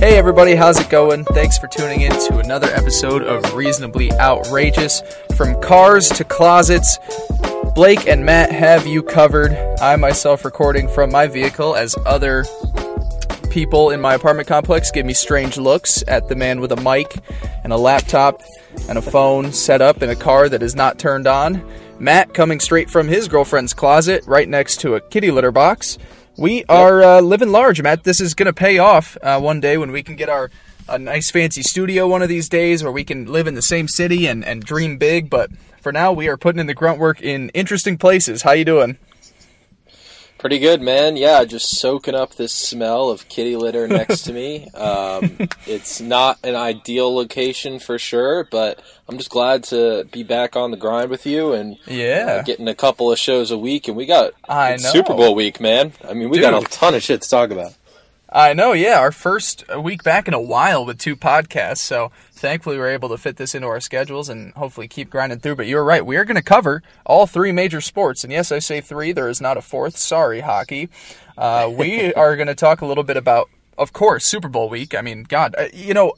Hey everybody, how's it going? Thanks for tuning in to another episode of Reasonably Outrageous. From cars to closets, Blake and Matt have you covered. I myself recording from my vehicle as other people in my apartment complex give me strange looks at the man with a mic and a laptop and a phone set up in a car that is not turned on. Matt coming straight from his girlfriend's closet right next to a kitty litter box. We are uh, living large, Matt. This is going to pay off uh, one day when we can get our a nice fancy studio one of these days where we can live in the same city and, and dream big. But for now, we are putting in the grunt work in interesting places. How you doing? Pretty good, man. Yeah, just soaking up this smell of kitty litter next to me. Um, it's not an ideal location for sure, but I'm just glad to be back on the grind with you and Yeah. uh, getting a couple of shows a week. And we got I know. Super Bowl week, man. I mean, we got a ton of shit to talk about. I know, yeah. Our first week back in a while with two podcasts, so thankfully we're able to fit this into our schedules and hopefully keep grinding through. But you're right, we are going to cover all three major sports, and yes, I say three. There is not a fourth. Sorry, hockey. Uh, we are going to talk a little bit about, of course, Super Bowl week. I mean, God, uh, you know.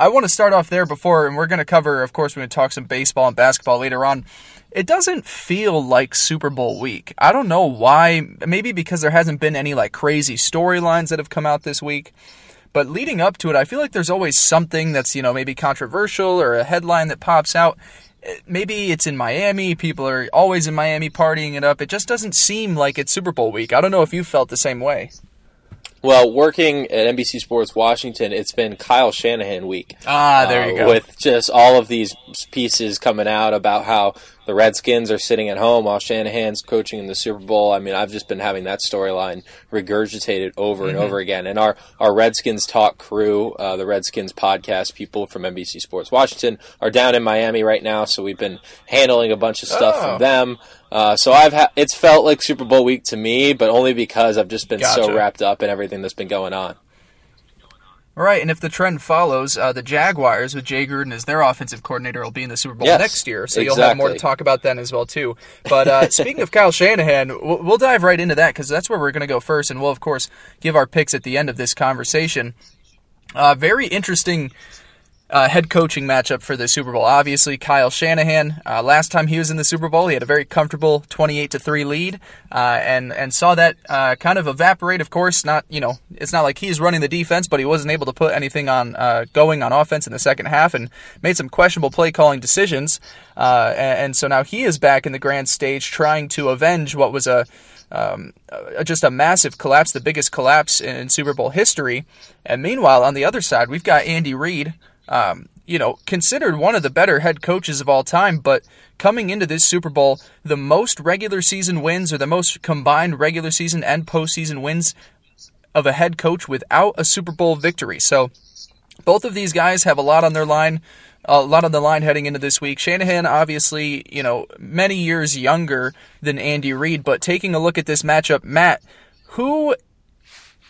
I want to start off there before, and we're going to cover, of course, we're going to talk some baseball and basketball later on. It doesn't feel like Super Bowl week. I don't know why. Maybe because there hasn't been any like crazy storylines that have come out this week. But leading up to it, I feel like there's always something that's, you know, maybe controversial or a headline that pops out. Eh, Maybe it's in Miami. People are always in Miami partying it up. It just doesn't seem like it's Super Bowl week. I don't know if you felt the same way. Well, working at NBC Sports Washington, it's been Kyle Shanahan week. Ah, there you uh, go. With just all of these pieces coming out about how the Redskins are sitting at home while Shanahan's coaching in the Super Bowl. I mean, I've just been having that storyline regurgitated over Mm-hmm. and over again. And our, our Redskins Talk crew, uh, the Redskins podcast people from NBC Sports Washington, are down in Miami right now. So we've been handling a bunch of stuff Oh. from them. Uh, so I've ha- it's felt like Super Bowl week to me, but only because I've just been so wrapped up in everything that's been going on. All right, and if the trend follows, uh, the Jaguars with Jay Gruden as their offensive coordinator will be in the Super Bowl Yes, next year, so you'll have more to talk about then as well too. But uh, speaking of Kyle Shanahan, we'll, we'll dive right into that because that's where we're going to go first, and we'll of course give our picks at the end of this conversation. Uh, very interesting uh, head coaching matchup for the Super Bowl. Obviously, Kyle Shanahan. Uh, last time he was in the Super Bowl, he had a very comfortable twenty-eight to three lead, uh, and and saw that uh, kind of evaporate. Of course, not you know it's not like he's running the defense, but he wasn't able to put anything on uh, going on offense in the second half, and made some questionable play calling decisions. Uh, and, and so now he is back in the grand stage, trying to avenge what was a um, just a massive collapse, the biggest collapse in Super Bowl history. And meanwhile, on the other side, we've got Andy Reid, um, you know, considered one of the better head coaches of all time, but coming into this Super Bowl, the most regular season wins or the most combined regular season and postseason wins of a head coach without a Super Bowl victory. So both of these guys have a lot on their line, a lot on the line heading into this week. Shanahan, obviously, you know, many years younger than Andy Reid, but taking a look at this matchup, Matt, who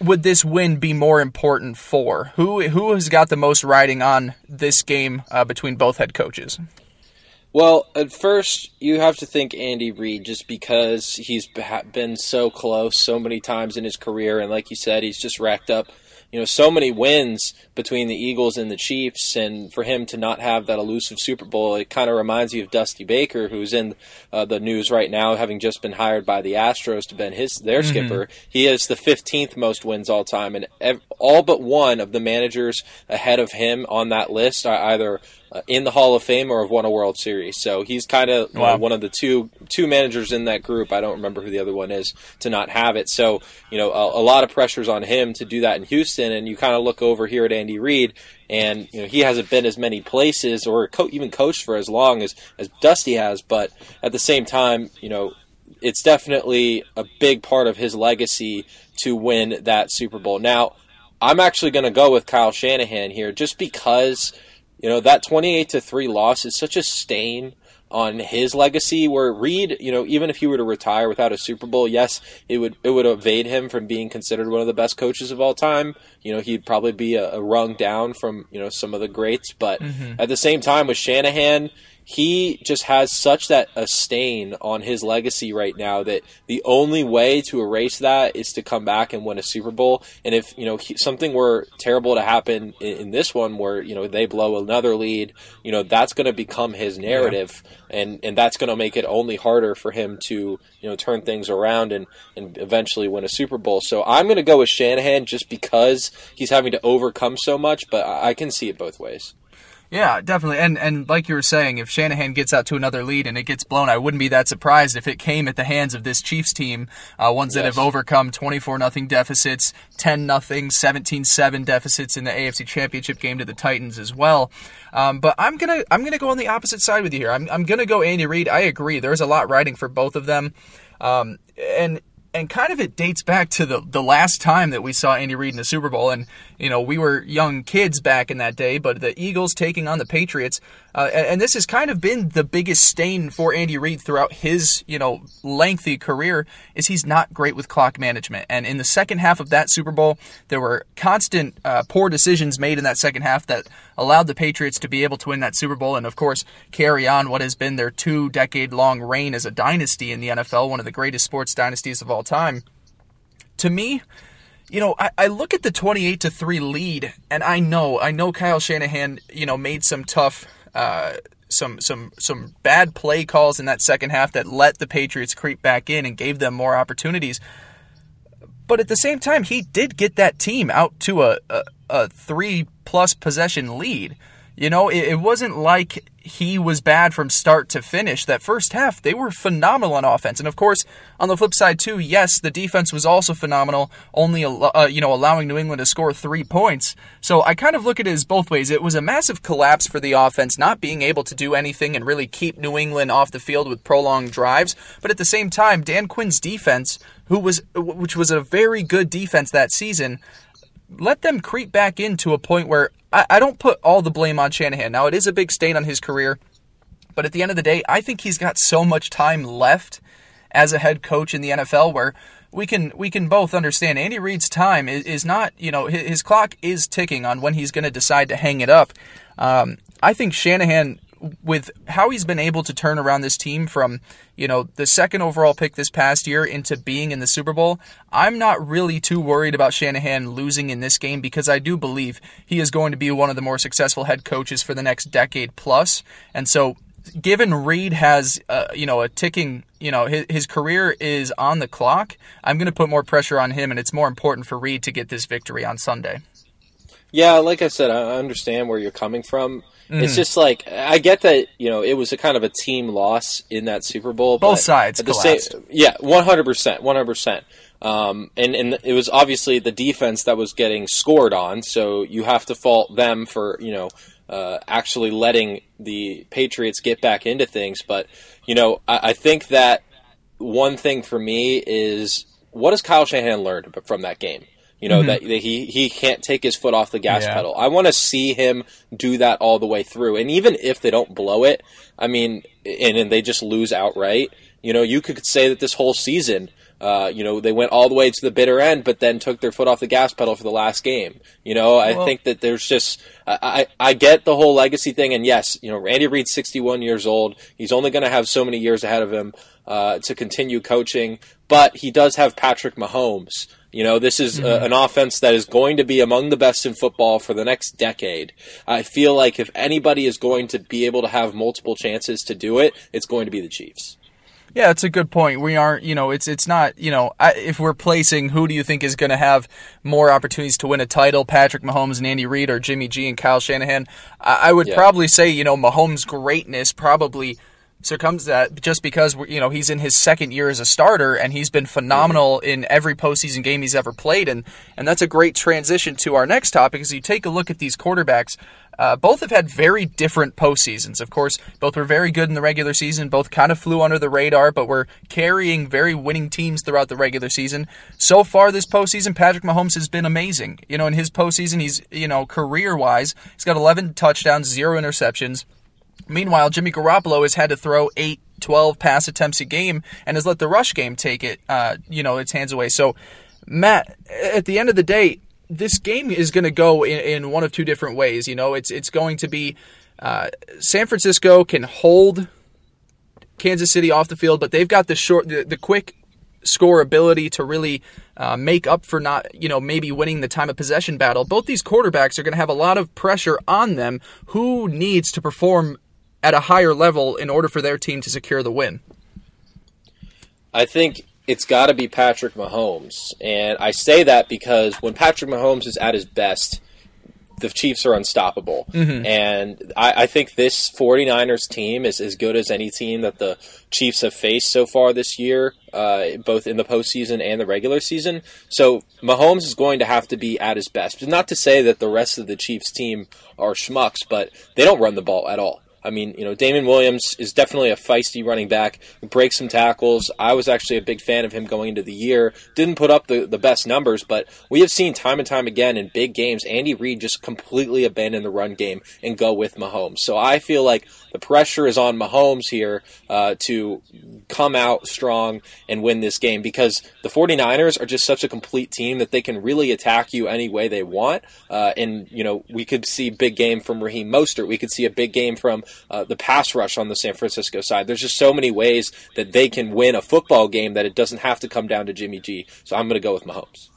would this win be more important for? Who who has got the most riding on this game uh, between both head coaches? Well, at first, you have to think Andy Reid just because he's been so close so many times in his career. And like you said, he's just racked up, you know, so many wins between the Eagles and the Chiefs. And for him to not have that elusive Super Bowl, it kind of reminds you of Dusty Baker, who's in uh, the news right now, having just been hired by the Astros to be his their skipper. He has the 15th most wins all time. And ev- all but one of the managers ahead of him on that list are either uh, in the Hall of Fame or have won a World Series. So he's kind of Wow. one of the two two managers in that group. I don't remember who the other one is to not have it. So you know a, a lot of pressures on him to do that in Houston. And you kind of look over here at Andy Reid, and you know he hasn't been as many places or co- even coached for as long as as Dusty has. But at the same time, you know it's definitely a big part of his legacy to win that Super Bowl. Now, I'm actually going to go with Kyle Shanahan here just because, you know, that 28 to 3 loss is such a stain on his legacy. Where Reid, you know, even if he were to retire without a Super Bowl, yes, it would it would evade him from being considered one of the best coaches of all time. You know, he'd probably be a, a rung down from you know some of the greats, but mm-hmm. at the same time with Shanahan, he just has such that a stain on his legacy right now that the only way to erase that is to come back and win a Super Bowl. And if you know he, something were terrible to happen in, in, this one, where you know they blow another lead, you know that's going to become his narrative, yeah. and and that's going to make it only harder for him to you know turn things around and and eventually win a Super Bowl. So I'm going to go with Shanahan just because he's having to overcome so much, but I can see it both ways. Yeah, definitely. And and like you were saying, if Shanahan gets out to another lead and it gets blown, I wouldn't be that surprised if it came at the hands of this Chiefs team, uh, ones yes. that have overcome 24 nothing deficits, 10 nothing, 17-7 deficits in the AFC Championship game to the Titans as well. Um, but I'm gonna I'm gonna go on the opposite side with you here. I'm I'm gonna go Andy Reid. I agree. There's a lot riding for both of them. Um, and and kind of it dates back to the the last time that we saw Andy Reid in the Super Bowl, and you know we were young kids back in that day. But the Eagles taking on the Patriots, uh, and, this has kind of been the biggest stain for Andy Reid throughout his you know lengthy career is he's not great with clock management. And in the second half of that Super Bowl, there were constant uh, poor decisions made in that second half that allowed the Patriots to be able to win that Super Bowl, and of course carry on what has been their two decade long reign as a dynasty in the NFL, one of the greatest sports dynasties of all time. To me, you know, I, I look at the 28 to 3 lead, and I know, I know Kyle Shanahan, you know, made some tough, uh, some some some bad play calls in that second half that let the Patriots creep back in and gave them more opportunities. But at the same time, he did get that team out to a, a, a three plus possession lead. You know, it, it wasn't like he was bad from start to finish. That first half, they were phenomenal on offense, and of course, on the flip side too, yes, the defense was also phenomenal, only uh, you know allowing New England to score three points. So I kind of look at it as both ways. It was a massive collapse for the offense, not being able to do anything and really keep New England off the field with prolonged drives. But at the same time, Dan Quinn's defense, who was which was a very good defense that season, let them creep back into a point where I, I don't put all the blame on Shanahan. Now, it is a big stain on his career, but at the end of the day, I think he's got so much time left as a head coach in the NFL where we can we can both understand Andy Reid's time is, is not you know his, his clock is ticking on when he's going to decide to hang it up. Um, I think Shanahan with how he's been able to turn around this team from, you know, the second overall pick this past year into being in the Super Bowl, I'm not really too worried about Shanahan losing in this game because I do believe he is going to be one of the more successful head coaches for the next decade plus. And so, given Reid has, uh, you know, a ticking, you know, his, his career is on the clock, I'm going to put more pressure on him, and it's more important for Reid to get this victory on Sunday. Yeah, like I said, I understand where you're coming from. Mm. It's just like I get that you know it was a kind of a team loss in that Super Bowl. Both sides collapsed. Same, yeah, one hundred percent, one hundred percent. Um, and and it was obviously the defense that was getting scored on, so you have to fault them for you know uh, actually letting the Patriots get back into things. But you know, I, I think that one thing for me is what has Kyle Shanahan learned from that game? You know mm-hmm. that, that, he he can't take his foot off the gas yeah. pedal. I want to see him do that all the way through. And even if they don't blow it, I mean, and, and they just lose outright, you know, you could say that this whole season, uh, you know, they went all the way to the bitter end, but then took their foot off the gas pedal for the last game. You know, I well, think that there's just, I, I, I get the whole legacy thing, and yes, you know, Andy Reid's 61 years old. He's only going to have so many years ahead of him uh, to continue coaching, but he does have Patrick Mahomes. You know, this is uh, mm-hmm. a, an offense that is going to be among the best in football for the next decade. I feel like if anybody is going to be able to have multiple chances to do it, it's going to be the Chiefs. Yeah, it's a good point. We aren't, you know, it's it's not, you know, if we're placing who do you think is going to have more opportunities to win a title, Patrick Mahomes and Andy Reid or Jimmy G and Kyle Shanahan? I, I would yeah. probably say, you know, Mahomes' greatness probably succumbs that just because you know he's in his second year as a starter and he's been phenomenal in every postseason game he's ever played and and that's a great transition to our next topic as you take a look at these quarterbacks uh, both have had very different postseasons. Of course, both were very good in the regular season. Both kind of flew under the radar, but were carrying very winning teams throughout the regular season. So far this postseason, Patrick Mahomes has been amazing. You know, in his postseason, he's you know career wise, he's got 11 touchdowns, zero interceptions. Meanwhile, Jimmy Garoppolo has had to throw eight, 12 pass attempts a game and has let the rush game take it, uh, you know, its hands away. So, Matt, at the end of the day, this game is going to go in, in one of two different ways. You know, it's it's going to be uh, San Francisco can hold Kansas City off the field, but they've got the short, the, the quick score ability to really uh, make up for not, you know, maybe winning the time of possession battle. Both these quarterbacks are going to have a lot of pressure on them. Who needs to perform at a higher level in order for their team to secure the win? I think it's got to be Patrick Mahomes. And I say that because when Patrick Mahomes is at his best, the Chiefs are unstoppable. Mm-hmm. And I, I, think this 49ers team is as good as any team that the Chiefs have faced so far this year, uh, both in the postseason and the regular season. So Mahomes is going to have to be at his best. Not to say that the rest of the Chiefs team are schmucks, but they don't run the ball at all. I mean, you know, Damien Williams is definitely a feisty running back. Breaks some tackles. I was actually a big fan of him going into the year. Didn't put up the, the best numbers, but we have seen time and time again in big games, Andy Reid just completely abandon the run game and go with Mahomes. So I feel like the pressure is on Mahomes here uh, to come out strong and win this game because the 49ers are just such a complete team that they can really attack you any way they want. Uh, and, you know, we could see big game from Raheem Mostert. We could see a big game from uh, the pass rush on the San Francisco side. There's just so many ways that they can win a football game that it doesn't have to come down to Jimmy G. So I'm going to go with Mahomes.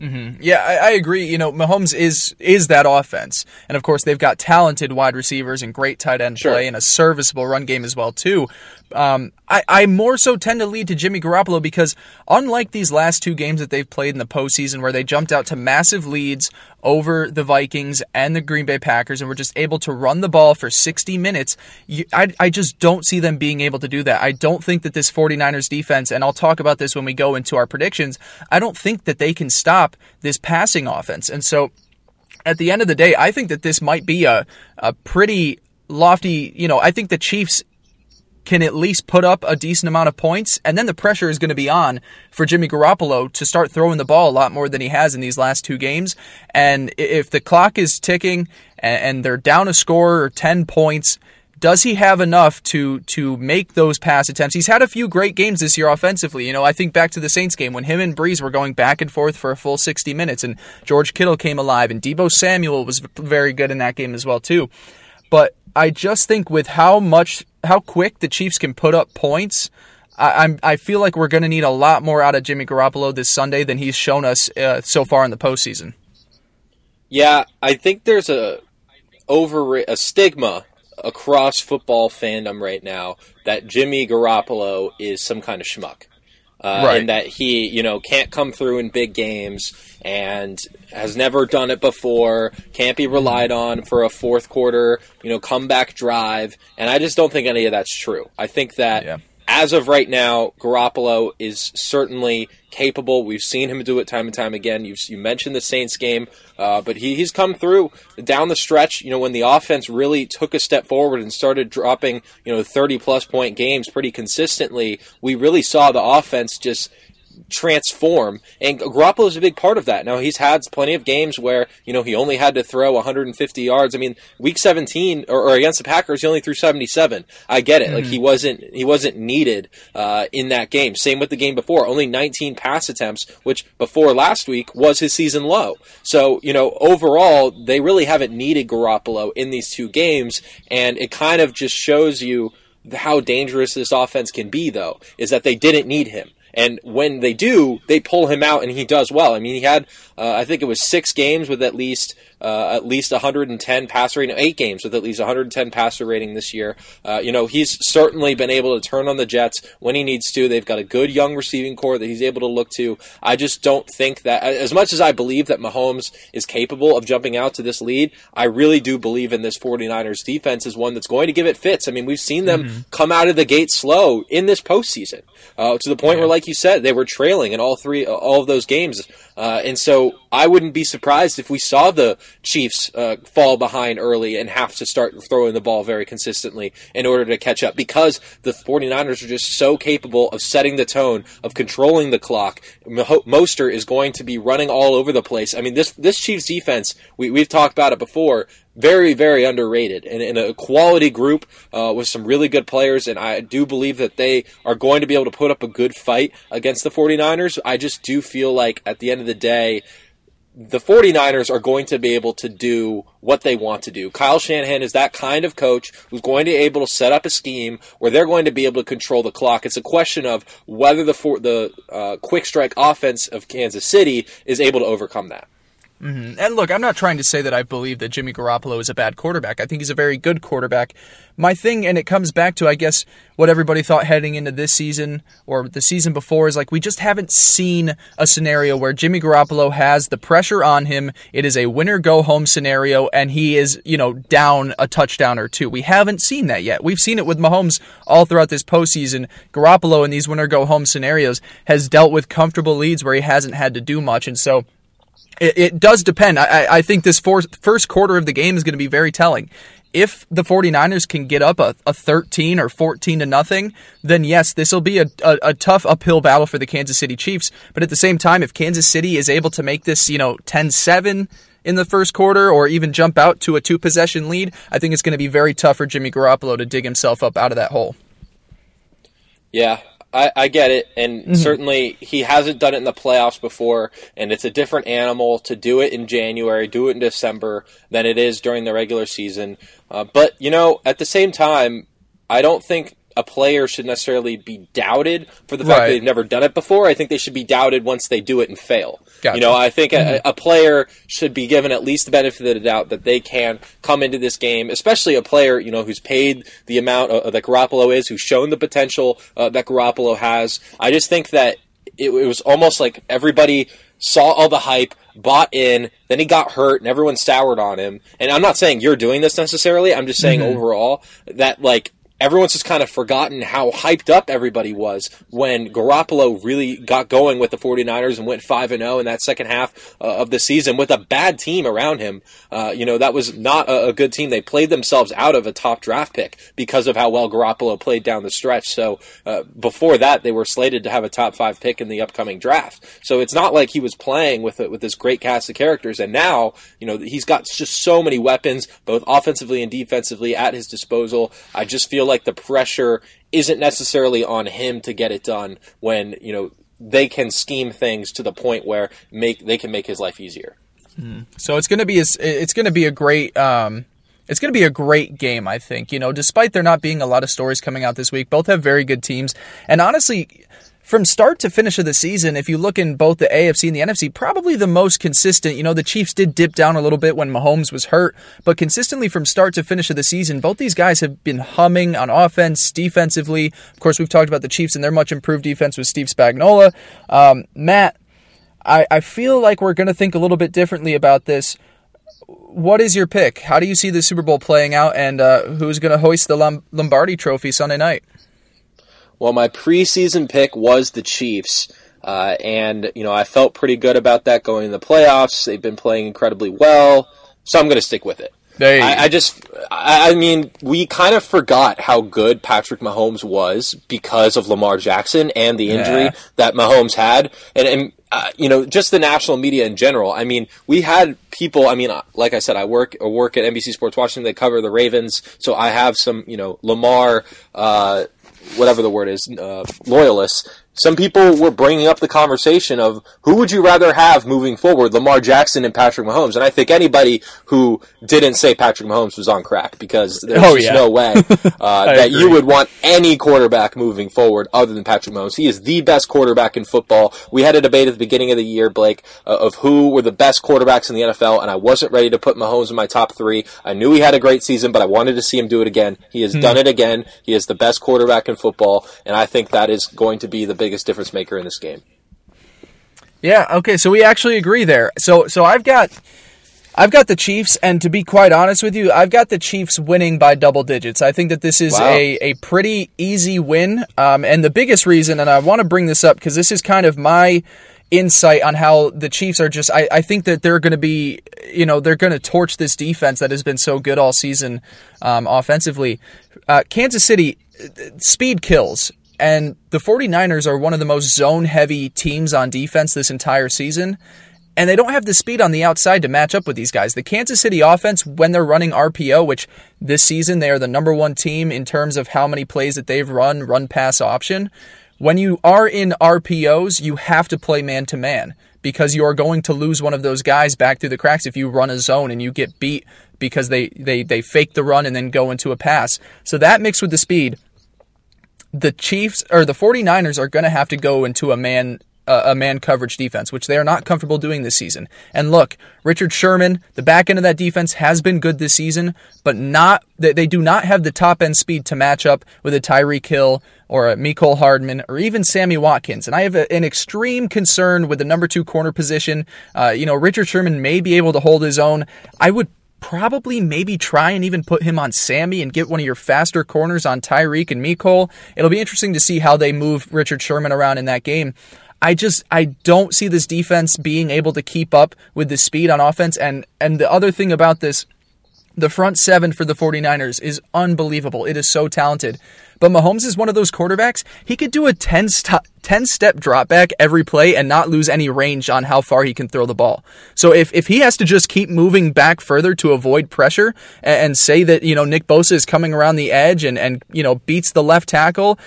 Mm-hmm. Yeah, I, I, agree. You know, Mahomes is is that offense, and of course they've got talented wide receivers and great tight end sure. play and a serviceable run game as well too. Um, I, I more so tend to lead to Jimmy Garoppolo because unlike these last two games that they've played in the postseason where they jumped out to massive leads over the Vikings and the Green Bay Packers and were just able to run the ball for 60 minutes, you, I, I just don't see them being able to do that. I don't think that this 49ers defense, and I'll talk about this when we go into our predictions, I don't think that they can stop this passing offense. And so at the end of the day, I think that this might be a, a pretty lofty, you know, I think the Chiefs can at least put up a decent amount of points, and then the pressure is going to be on for Jimmy Garoppolo to start throwing the ball a lot more than he has in these last two games. And if the clock is ticking and they're down a score or 10 points, does he have enough to to make those pass attempts? He's had a few great games this year offensively. You know, I think back to the Saints game when him and Brees were going back and forth for a full 60 minutes, and George Kittle came alive, and Deebo Samuel was very good in that game as well too. But I just think with how much how quick the Chiefs can put up points. I, am I feel like we're going to need a lot more out of Jimmy Garoppolo this Sunday than he's shown us uh, so far in the postseason. Yeah, I think there's a over a stigma across football fandom right now that Jimmy Garoppolo is some kind of schmuck. Uh, right. and that he, you know, can't come through in big games and has never done it before, can't be relied on for a fourth quarter, you know, comeback drive. And I just don't think any of that's true. I think that yeah as of right now, Garoppolo is certainly capable. We've seen him do it time and time again. You've, you mentioned the Saints game, uh, but he, he's come through down the stretch. You know, when the offense really took a step forward and started dropping, you know, 30 plus point games pretty consistently, we really saw the offense just transform. And Garoppolo is a big part of that. Now he's had plenty of games where you know he only had to throw 150 yards. I mean, week 17 or, or against the Packers, he only threw 77. I get it. Mm-hmm. Like he wasn't he wasn't needed uh, in that game. Same with the game before, only 19 pass attempts, which before last week was his season low. So you know overall, they really haven't needed Garoppolo in these two games, and it kind of just shows you how dangerous this offense can be, though, is that they didn't need him. And when they do, they pull him out, and he does well. I mean, he had, uh, I think it was six games with at least uh, at least 110 passer rating, eight games with at least 110 passer rating this year. Uh, you know, he's certainly been able to turn on the Jets when he needs to. They've got a good young receiving corps that he's able to look to. I just don't think that, as much as I believe that Mahomes is capable of jumping out to this lead, I really do believe in this 49ers defense is one that's going to give it fits. I mean, we've seen them mm-hmm. come out of the gate slow in this postseason uh, to the point yeah. where, like you said, they were trailing in all three, all of those games. Uh, and so I wouldn't be surprised if we saw the Chiefs uh, fall behind early and have to start throwing the ball very consistently in order to catch up because the 49ers are just so capable of setting the tone, of controlling the clock. Mostert is going to be running all over the place. I mean, this this Chiefs defense, we, we've talked about it before, very, very underrated and in a quality group uh, with some really good players. And I do believe that they are going to be able to put up a good fight against the 49ers. I just do feel like at the end of the day, the 49ers are going to be able to do what they want to do. Kyle Shanahan is that kind of coach who's going to be able to set up a scheme where they're going to be able to control the clock. It's a question of whether the for, the uh, quick strike offense of Kansas City is able to overcome that. Mm-hmm. And look, I'm not trying to say that I believe that Jimmy Garoppolo is a bad quarterback. I think he's a very good quarterback. My thing, and it comes back to, I guess, what everybody thought heading into this season or the season before is like we just haven't seen a scenario where Jimmy Garoppolo has the pressure on him. It is a winner go home scenario, and he is, you know, down a touchdown or two. We haven't seen that yet. We've seen it with Mahomes all throughout this postseason. Garoppolo in these winner go home scenarios has dealt with comfortable leads where he hasn't had to do much, and so it, it does depend. I, I think this first quarter of the game is going to be very telling. If the 49ers can get up a, a 13 or 14 to nothing, then yes, this will be a, a, a tough uphill battle for the Kansas City Chiefs. But at the same time, if Kansas City is able to make this, you know, 10 7 in the first quarter or even jump out to a two possession lead, I think it's going to be very tough for Jimmy Garoppolo to dig himself up out of that hole. Yeah, I, I get it, and mm-hmm. certainly he hasn't done it in the playoffs before, and it's a different animal to do it in January, do it in December than it is during the regular season. Uh, but you know, at the same time, I don't think a player should necessarily be doubted for the fact right. that they've never done it before. I think they should be doubted once they do it and fail. Gotcha. You know, I think mm-hmm. a, a, player should be given at least the benefit of the doubt that they can come into this game, especially a player, you know, who's paid the amount uh, that Garoppolo is, who's shown the potential uh, that Garoppolo has. I just think that it, it was almost like everybody saw all the hype, bought in, then he got hurt and everyone soured on him. And I'm not saying you're doing this necessarily. I'm just saying mm-hmm. overall that like everyone's just kind of forgotten how hyped up everybody was when Garoppolo really got going with the 49ers and went 5 and 0 in that second half uh, of the season with a bad team around him. Uh, you know, that was not a, a, good team. They played themselves out of a top draft pick because of how well Garoppolo played down the stretch. So, uh, before that, they were slated to have a top 5 pick in the upcoming draft. So, it's not like he was playing with with this great cast of characters and now, you know, he's got just so many weapons both offensively and defensively at his disposal. I just feel like the pressure isn't necessarily on him to get it done when you know they can scheme things to the point where make they can make his life easier. Mm. So it's going to be a, it's going to be a great um, it's going to be a great game, I think. You know, despite there not being a lot of stories coming out this week, both have very good teams. And honestly, from start to finish of the season, if you look in both the AFC and the NFC, probably the most consistent. You know, the Chiefs did dip down a little bit when Mahomes was hurt, but consistently from start to finish of the season, both these guys have been humming on offense, defensively. Of course, we've talked about the Chiefs and their much improved defense with Steve Spagnuolo. Um, Matt, I, I feel like we're going to think a little bit differently about this. What is your pick? How do you see the Super Bowl playing out, and uh, who's going to hoist the Lombardi Trophy Sunday night? Well, my preseason pick was the Chiefs. Uh, and, you know, I felt pretty good about that going in the playoffs. They've been playing incredibly well. So I'm going to stick with it. I, I, just, I, I, mean, we kind of forgot how good Patrick Mahomes was because of Lamar Jackson and the injury yeah. that Mahomes had. And, and uh, you know, just the national media in general. I mean, we had people. I mean, like I said, I work work at NBC Sports Washington. They cover the Ravens, so I have some, you know, Lamar. Uh, whatever the word is, uh, loyalists some people were bringing up the conversation of who would you rather have moving forward, Lamar Jackson and Patrick Mahomes. And I think anybody who didn't say Patrick Mahomes was on crack because there's oh, yeah. no way uh, that agree. you would want any quarterback moving forward other than Patrick Mahomes. He is the best quarterback in football. We had a debate at the beginning of the year, Blake, uh, of who were the best quarterbacks in the NFL, and I wasn't ready to put Mahomes in my top three. I knew he had a great season, but I wanted to see him do it again. He has hmm. done it again. He is the best quarterback in football, and I think that is going to be the biggest difference maker in this game. Yeah, okay, so we actually agree there. So so I've got I've got the Chiefs, and to be quite honest with you, I've got the Chiefs winning by double digits. I think that this is wow. a, a pretty easy win. Um, and the biggest reason, and I want to bring this up because this is kind of my insight on how the Chiefs are just. I, I think that they're going to be, you know, they're going to torch this defense that has been so good all season um, offensively. Uh, Kansas City, speed kills. And the 49ers are one of the most zone heavy teams on defense this entire season. And they don't have the speed on the outside to match up with these guys. The Kansas City offense, when they're running RPO, which this season they are the number one team in terms of how many plays that they've run, run pass option. When you are in RPOs, you have to play man to man because you are going to lose one of those guys back through the cracks if you run a zone and you get beat because they, they, they fake the run and then go into a pass. So that mixed with the speed, the Chiefs or the 49ers are going to have to go into a man a man coverage defense, which they are not comfortable doing this season. And look, Richard Sherman, the back end of that defense has been good this season, but not they do not have the top end speed to match up with a Tyreek Hill or a Mecole Hardman or even Sammy Watkins. And I have a, an extreme concern with the number two corner position. Uh, you know, Richard Sherman may be able to hold his own. I would probably maybe try and even put him on Sammy and get one of your faster corners on Tyreek and Mecole. It'll be interesting to see how they move Richard Sherman around in that game. I just I don't see this defense being able to keep up with the speed on offense and and the other thing about this the front seven for the 49ers is unbelievable. It is so talented. But Mahomes is one of those quarterbacks. He could do a 10, st- 10 step drop back every play and not lose any range on how far he can throw the ball. So if, if he has to just keep moving back further to avoid pressure and, and say that, you know, Nick Bosa is coming around the edge and, and, you know, beats the left tackle,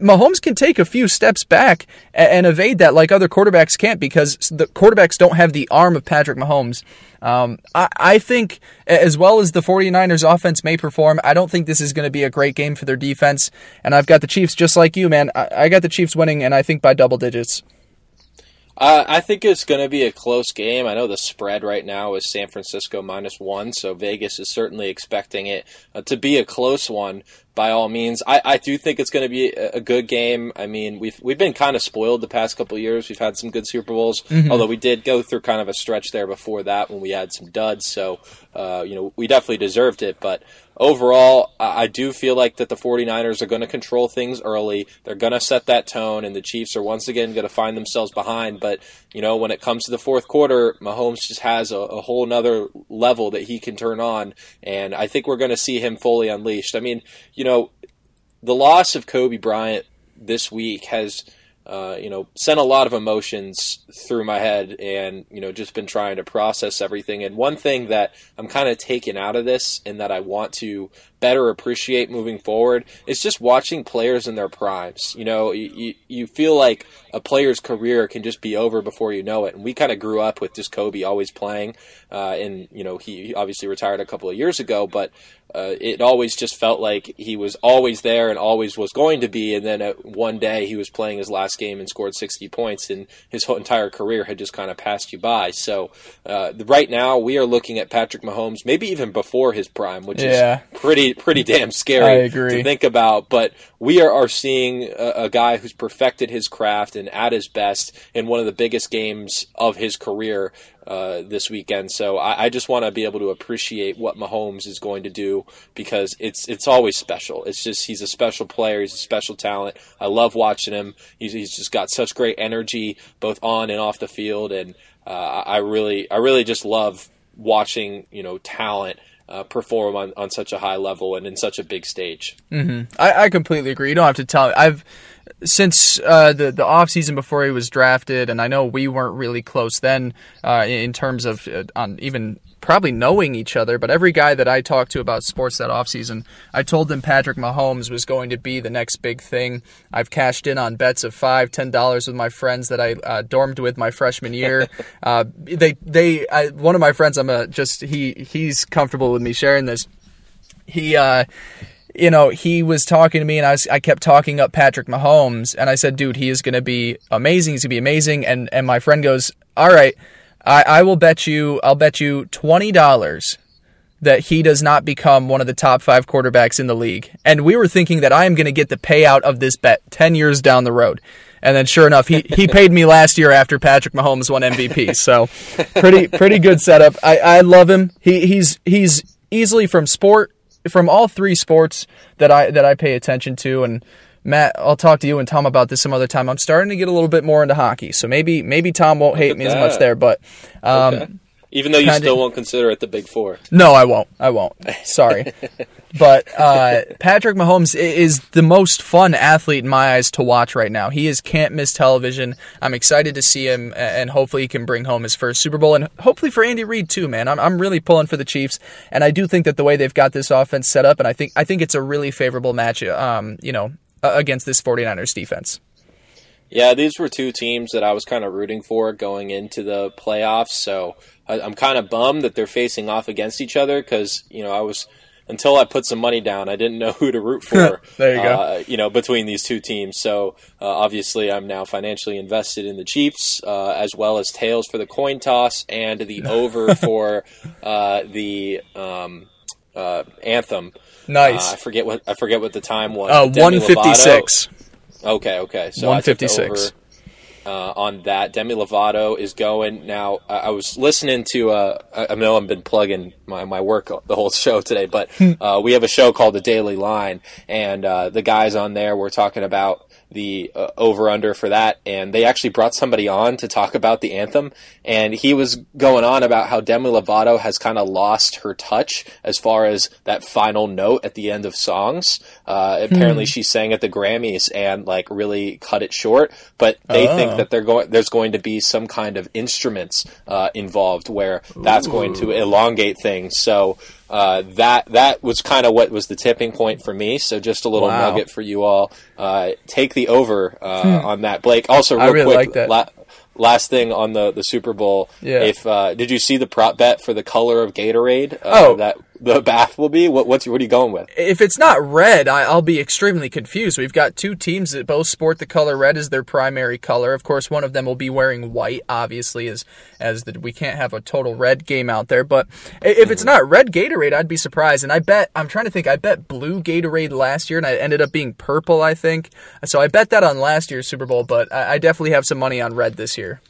Mahomes can take a few steps back and, and evade that like other quarterbacks can't because the quarterbacks don't have the arm of Patrick Mahomes. Um, I, I think as well as the 49ers offense may perform, I don't think this is going to be a great game for their defense. And I've got the Chiefs just like you, man. I, I got the Chiefs winning, and I think by double digits. Uh, I think it's going to be a close game. I know the spread right now is San Francisco minus one, so Vegas is certainly expecting it uh, to be a close one by all means. I, I do think it's going to be a, a, good game. I mean, we've we've been kind of spoiled the past couple years. We've had some good Super Bowls, mm-hmm. although we did go through kind of a stretch there before that when we had some duds. So, uh, you know, we definitely deserved it. But overall, I do feel like that the 49ers are going to control things early. They're going to set that tone, and the Chiefs are once again going to find themselves behind. But, you know, when it comes to the fourth quarter, Mahomes just has a, a whole nother level that he can turn on, and I think we're going to see him fully unleashed. I mean, you know, the loss of Kobe Bryant this week has – uh, you know, sent a lot of emotions through my head and, you know, just been trying to process everything. And one thing that I'm kind of taken out of this and that I want to better appreciate moving forward is just watching players in their primes. You know, you, you feel like a player's career can just be over before you know it. And we kind of grew up with just Kobe always playing. Uh, and, you know, he obviously retired a couple of years ago, but uh, it always just felt like he was always there and always was going to be. And then at one day he was playing his last game and scored 60 points, and his whole entire career had just kind of passed you by. So uh, right now we are looking at Patrick Mahomes, maybe even before his prime, which yeah. is pretty pretty damn scary to think about. But we are, are seeing a, a guy who's perfected his craft and at his best in one of the biggest games of his career uh, this weekend. So I, I just want to be able to appreciate what Mahomes is going to do because it's it's always special. It's just he's a special player. He's a special talent. I love watching him. He's, he's just got such great energy both on and off the field, and uh, I really I really just love watching you know talent uh, perform on, on such a high level and in such a big stage. Mm-hmm. I, I completely agree. You don't have to tell. I've since uh, the the off season before he was drafted, and I know we weren't really close then uh, in terms of uh, on even probably knowing each other, but every guy that I talked to about sports that offseason, I told them Patrick Mahomes was going to be the next big thing. I've cashed in on bets of five, ten dollars with my friends that I uh, dormed with my freshman year. uh, they, they, I, one of my friends, I'm a, just he, he's comfortable with me sharing this. He, uh, you know, he was talking to me and I, was, I kept talking up Patrick Mahomes and I said, dude, he is going to be amazing. He's going to be amazing. And, and my friend goes, all right, I, I will bet you, I'll bet you $20 that he does not become one of the top five quarterbacks in the league. And we were thinking that I am going to get the payout of this bet 10 years down the road. And then sure enough, he, he paid me last year after Patrick Mahomes won MVP. So pretty, pretty good setup. I, I love him. He, he's, he's easily from sport, from all three sports that I, that I pay attention to. And Matt, I'll talk to you and Tom about this some other time. I'm starting to get a little bit more into hockey, so maybe maybe Tom won't hate at me as much there. But um, Okay. Even though you kinda- still won't consider it the big four. no, I won't. I won't. Sorry, but uh, Patrick Mahomes is the most fun athlete in my eyes to watch right now. He is can't miss television. I'm excited to see him, and hopefully he can bring home his first Super Bowl, and hopefully for Andy Reid too, man. I'm I'm really pulling for the Chiefs, and I do think that the way they've got this offense set up, and I think I think it's a really favorable match. Um, you know, uh, against this 49ers defense. Yeah, these were two teams that I was kind of rooting for going into the playoffs. So I, I'm kind of bummed that they're facing off against each other because you know I was until I put some money down, I didn't know who to root for. There you go. Uh, you know, between these two teams. So uh, obviously, I'm now financially invested in the Chiefs uh, as well as tails for the coin toss and the over for uh, the um, uh, anthem. Nice. Uh, I forget what I forget what the time was. Uh, Demi Lovato- 156. Okay, okay. So I 156. uh, on that. Demi Lovato is going now. I, I was listening to. Uh, I, know I've been plugging my, my work the whole show today, but uh, we have a show called The Daily Line, and uh, the guys on there were talking about the uh, over under for that, and they actually brought somebody on to talk about the anthem, and he was going on about how Demi Lovato has kind of lost her touch as far as that final note at the end of songs. Uh, apparently, she sang at the Grammys and like really cut it short, but they Oh. think that they're going. There's going to be some kind of instruments uh, involved where that's going to elongate things. So. Uh, that that was kind of what was the tipping point for me. So just a little Wow. nugget for you all. Uh, take the over uh, on that, Blake. Also, Hmm. I real really quick, like that. la- last thing on the the Super Bowl. Yeah. If uh, did you see the prop bet for the color of Gatorade? Uh, Oh. that the bath will be. What what's what are you going with? if it's not red, I, I'll be extremely confused. We've got two teams that both sport the color red as their primary color. Of course, one of them will be wearing white, obviously, as as the, we can't have a total red game out there. But if it's mm-hmm. not red Gatorade, I'd be surprised. And I bet I'm trying to think. I bet blue Gatorade last year, and I ended up being purple. I think so. I bet that on last year's Super Bowl, but I, I definitely have some money on red this year.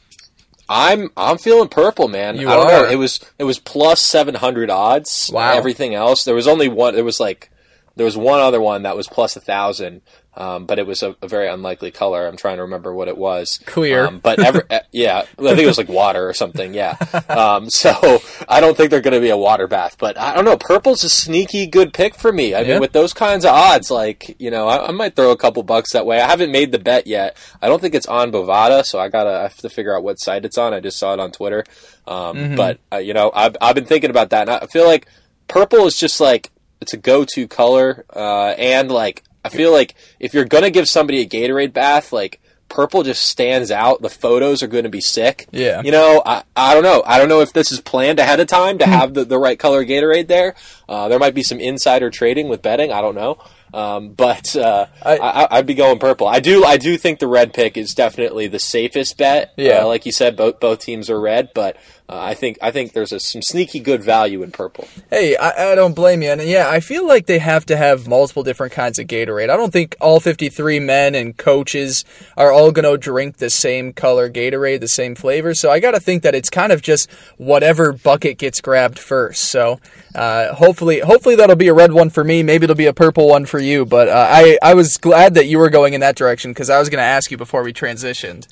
I'm I'm feeling purple, man. You I don't are. know. It was it was plus seven hundred odds. Wow. Everything else, there was only one. There was like there was one other one that was plus a thousand, um, but it was a, a very unlikely color. I'm trying to remember what it was. Clear. Um, but every, eh, yeah, I think it was like water or something. Yeah. Um, so I don't think they're going to be a water bath, but I don't know. Purple's a sneaky good pick for me. I Yeah. mean, with those kinds of odds, like you know, I, I might throw a couple bucks that way. I haven't made the bet yet. I don't think it's on Bovada, so I gotta I have to figure out what site it's on. I just saw it on Twitter. Um, Mm-hmm. But uh, you know, I've I've been thinking about that, and I feel like purple is just like it's a go-to color, uh, and like I feel like if you're gonna give somebody a Gatorade bath, like purple just stands out. The photos are going to be sick. Yeah. You know, I, I don't know. I don't know if this is planned ahead of time to have the, the right color Gatorade there. Uh, there might be some insider trading with betting. I don't know. Um, but uh, I, would be going purple. I do. I do think the red pick is definitely the safest bet. Yeah. Uh, like you said, both both teams are red, but uh, I think I think there's a, some sneaky good value in purple. Hey, I, I don't blame you. And yeah, I feel like they have to have multiple different kinds of Gatorade. I don't think all 53 men and coaches are all going to drink the same color Gatorade, the same flavor. So I got to think that it's kind of just whatever bucket gets grabbed first. So uh, hopefully, hopefully that'll be a red one for me. Maybe it'll be a purple one for you. But uh, I, I was glad that you were going in that direction because I was going to ask you before we transitioned.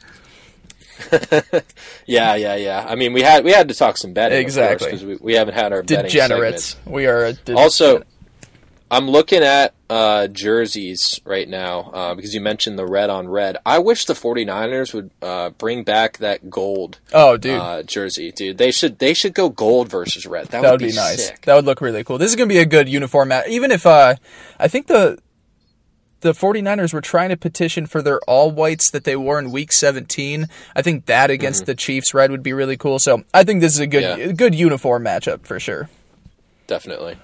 Yeah, yeah, yeah. I mean, we had we had to talk some betting Exactly. because we, we haven't had our Degenerates. We are a de- Also, I'm looking at uh, jerseys right now uh, because you mentioned the red on red. I wish the 49ers would uh, bring back that gold oh, dude. uh, jersey, dude. They should they should go gold versus red. That, That would would be, nice. sick. That would look really cool. This is going to be a good uniform. Even if uh I think the the 49ers were trying to petition for their all whites that they wore in week 17. I think that against the Chiefs red would be really cool. So, I think this is a good Mm-hmm. Yeah. good uniform matchup for sure. Definitely.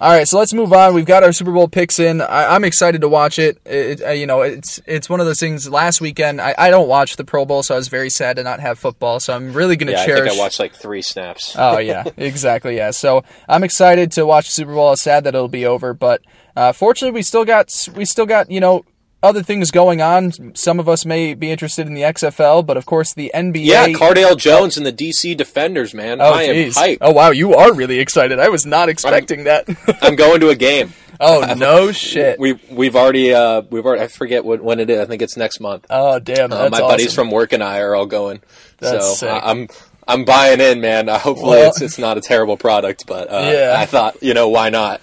All right, so let's move on. We've got our Super Bowl picks in. I, I'm excited to watch it. It, uh, You know, it's it's one of those things. Last weekend, I, I don't watch the Pro Bowl, so I was very sad to not have football. So I'm really going to Yeah, I cherish. think I watched like three snaps. Oh yeah, exactly. Yeah. So I'm excited to watch the Super Bowl. I'm sad that it'll be over, but uh, fortunately, we still got we still got you know other things going on. Some of us may be interested in the XFL, but of course the NBA. Yeah, Cardale Jones and the DC Defenders, man. Oh, I am jeez. hyped. Oh, wow. You are really excited. I was not expecting that. I'm going to a game. oh, no shit. We we've already uh we've already I forget what, when it is. I think it's next month. Oh, damn. Uh, my awesome. buddies from work and I are all going. That's so sick. I, I'm I'm buying in, man. Uh, hopefully Well- it's it's not a terrible product, but uh, Yeah. I thought you know why not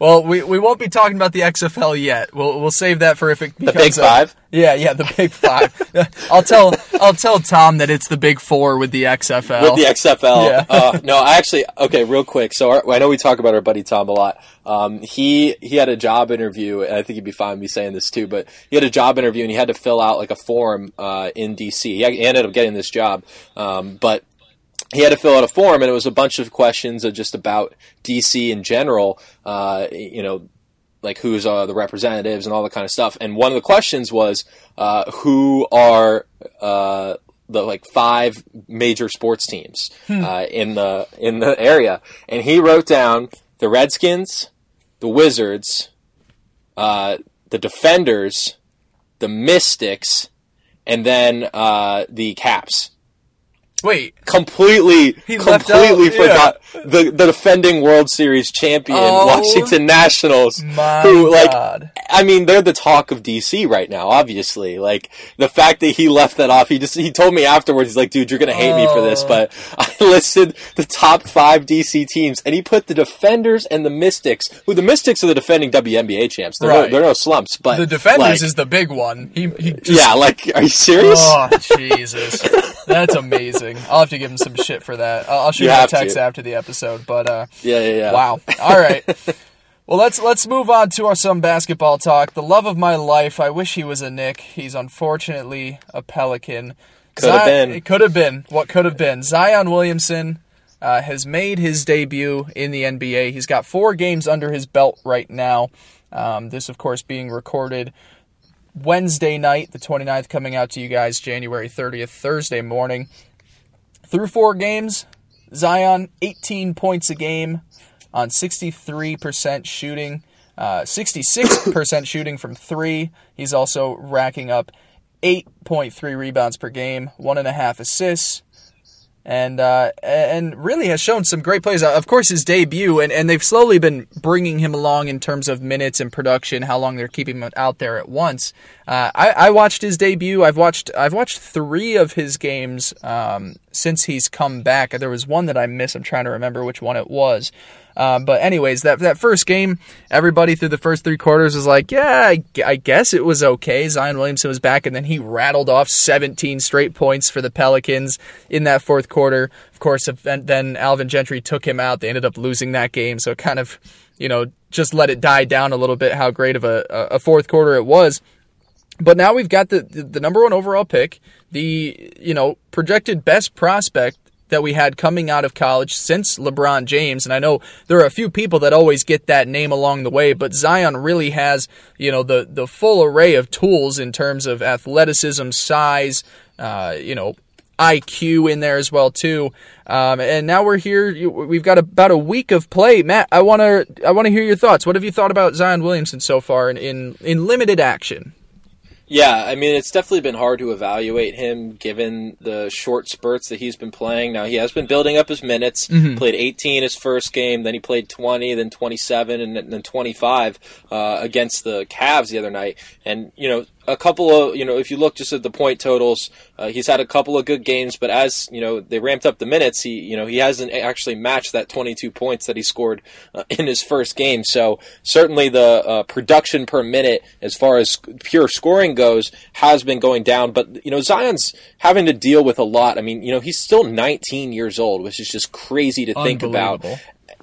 Well, we, we won't be talking about the XFL yet. We'll we'll save that for if it becomes the Big a- Five. Yeah, yeah, the Big Five. I'll tell I'll tell Tom that it's the Big Four with the XFL. with the XFL. Yeah. uh, no, I actually okay, real quick. So our, I know we talk about our buddy Tom a lot. Um, he he had a job interview, and I think he'd be fine with me saying this too. But he had a job interview, and he had to fill out like a form uh, in DC. He he ended up getting this job, um, but he had to fill out a form, and it was a bunch of questions of just about DC in general. Uh, you know, like who's uh, the representatives and all that kind of stuff. And one of the questions was uh, who are uh, the like five major sports teams uh, in the in the area, and he wrote down the Redskins, the Wizards, uh, the Defenders, the Mystics, and then uh, the Caps Wait, completely completely out- yeah. forgot the the defending World Series champion Oh, Washington Nationals my who like God. I mean they're the talk of DC right now obviously like the fact that he left that off he just he told me afterwards he's like dude you're going to hate me for this Oh. but I listed the top 5 DC teams and he put the Defenders and the Mystics who the Mystics are the defending WNBA champs they're Right. no, they're no slumps but the Defenders like, is the big one. He he just, yeah like are you serious Oh Jesus, that's amazing. I'll have to give him some shit for that. I'll, I'll shoot You him a have to. text after the episode. But uh, yeah yeah yeah wow. All right. Well, let's let's move on to our some basketball talk. The love of my life. I wish he was a Knick. He's unfortunately a Pelican. Could have been. It could have been. What could have been? Zion Williamson uh, has made his debut in the NBA. He's got four games under his belt right now. Um, this, of course, being recorded Wednesday night, the 29th, coming out to you guys January 30th, Thursday morning. Through four games, Zion, 18 points a game on 63% shooting, uh, 66% shooting from three. He's also racking up 8.3 rebounds per game, one and a half assists, and uh, and really has shown some great plays. Of course, his debut, and, and they've slowly been bringing him along in terms of minutes and production, how long they're keeping him out there at once. Uh, I, I watched his debut. I've watched I've watched three of his games um, since he's come back. There was one that I missed. I'm trying to remember which one it was. Um, but anyways, that that first game, everybody through the first three quarters was like, yeah, I, I guess it was okay. Zion Williamson was back, and then he rattled off 17 straight points for the Pelicans in that fourth quarter. Of course, then Alvin Gentry took him out. They ended up losing that game, so kind of, you know, just let it die down a little bit. How great of a, a fourth quarter it was. But now we've got the the number one overall pick, the you know projected best prospect that we had coming out of college since LeBron James. And I know there are a few people that always get that name along the way, but Zion really has you know the the full array of tools in terms of athleticism, size, uh, you know. IQ in there as well too, um, and now we're here. We've got about a week of play. Matt, I want to I want to hear your thoughts. What have you thought about Zion Williamson so far in in, in limited action? Yeah, I mean, it's definitely been hard to evaluate him given the short spurts that he's been playing. Now, he has been building up his minutes. Played 18 his first game, then he played 20, then 27, and then 25 uh, against the Cavs the other night. And, you know, a couple of, you know, if you look just at the point totals, uh, he's had a couple of good games, but as, you know, they ramped up the minutes, he, you know, he hasn't actually matched that 22 points that he scored uh, in his first game. So certainly the uh, production per minute, as far as pure scoring goes, has been going down. But, you know, Zion's having to deal with a lot. I mean, you know, he's still 19 years old, which is just crazy to think about.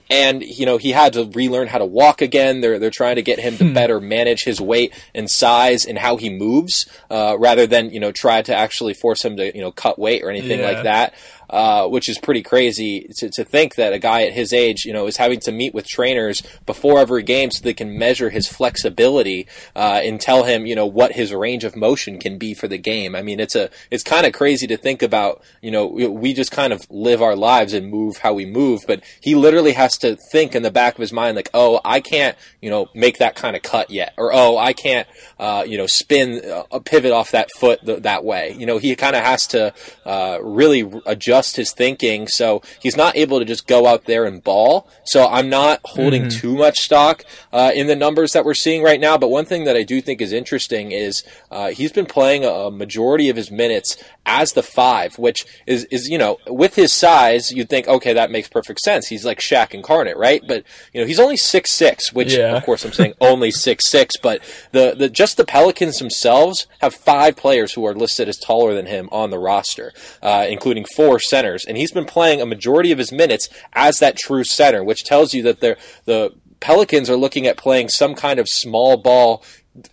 And you know he had to relearn how to walk again. They're they're trying to get him to better manage his weight and size and how he moves, uh, rather than you know try to actually force him to you know cut weight or anything Yeah. like that. Uh, which is pretty crazy to, to think that a guy at his age, you know, is having to meet with trainers before every game so they can measure his flexibility uh, and tell him, you know, what his range of motion can be for the game. I mean, it's a it's kind of crazy to think about. You know, we just kind of live our lives and move how we move, but he literally has to think in the back of his mind, like, oh, I can't, you know, make that kind of cut yet, or oh, I can't, uh, you know, spin a pivot off that foot th- that way. You know, he kind of has to uh, really adjust his thinking, so he's not able to just go out there and ball. So I'm not holding mm-hmm. too much stock uh, in the numbers that we're seeing right now. But one thing that I do think is interesting is uh, he's been playing a majority of his minutes as the five, which is is you know with his size, you'd think okay that makes perfect sense. He's like Shaq incarnate, right? But you know he's only six six, which yeah. of course I'm saying only six six, but the the just the Pelicans themselves have five players who are listed as taller than him on the roster, uh, including four centers, and he's been playing a majority of his minutes as that true center, which tells you that they're the Pelicans are looking at playing some kind of small ball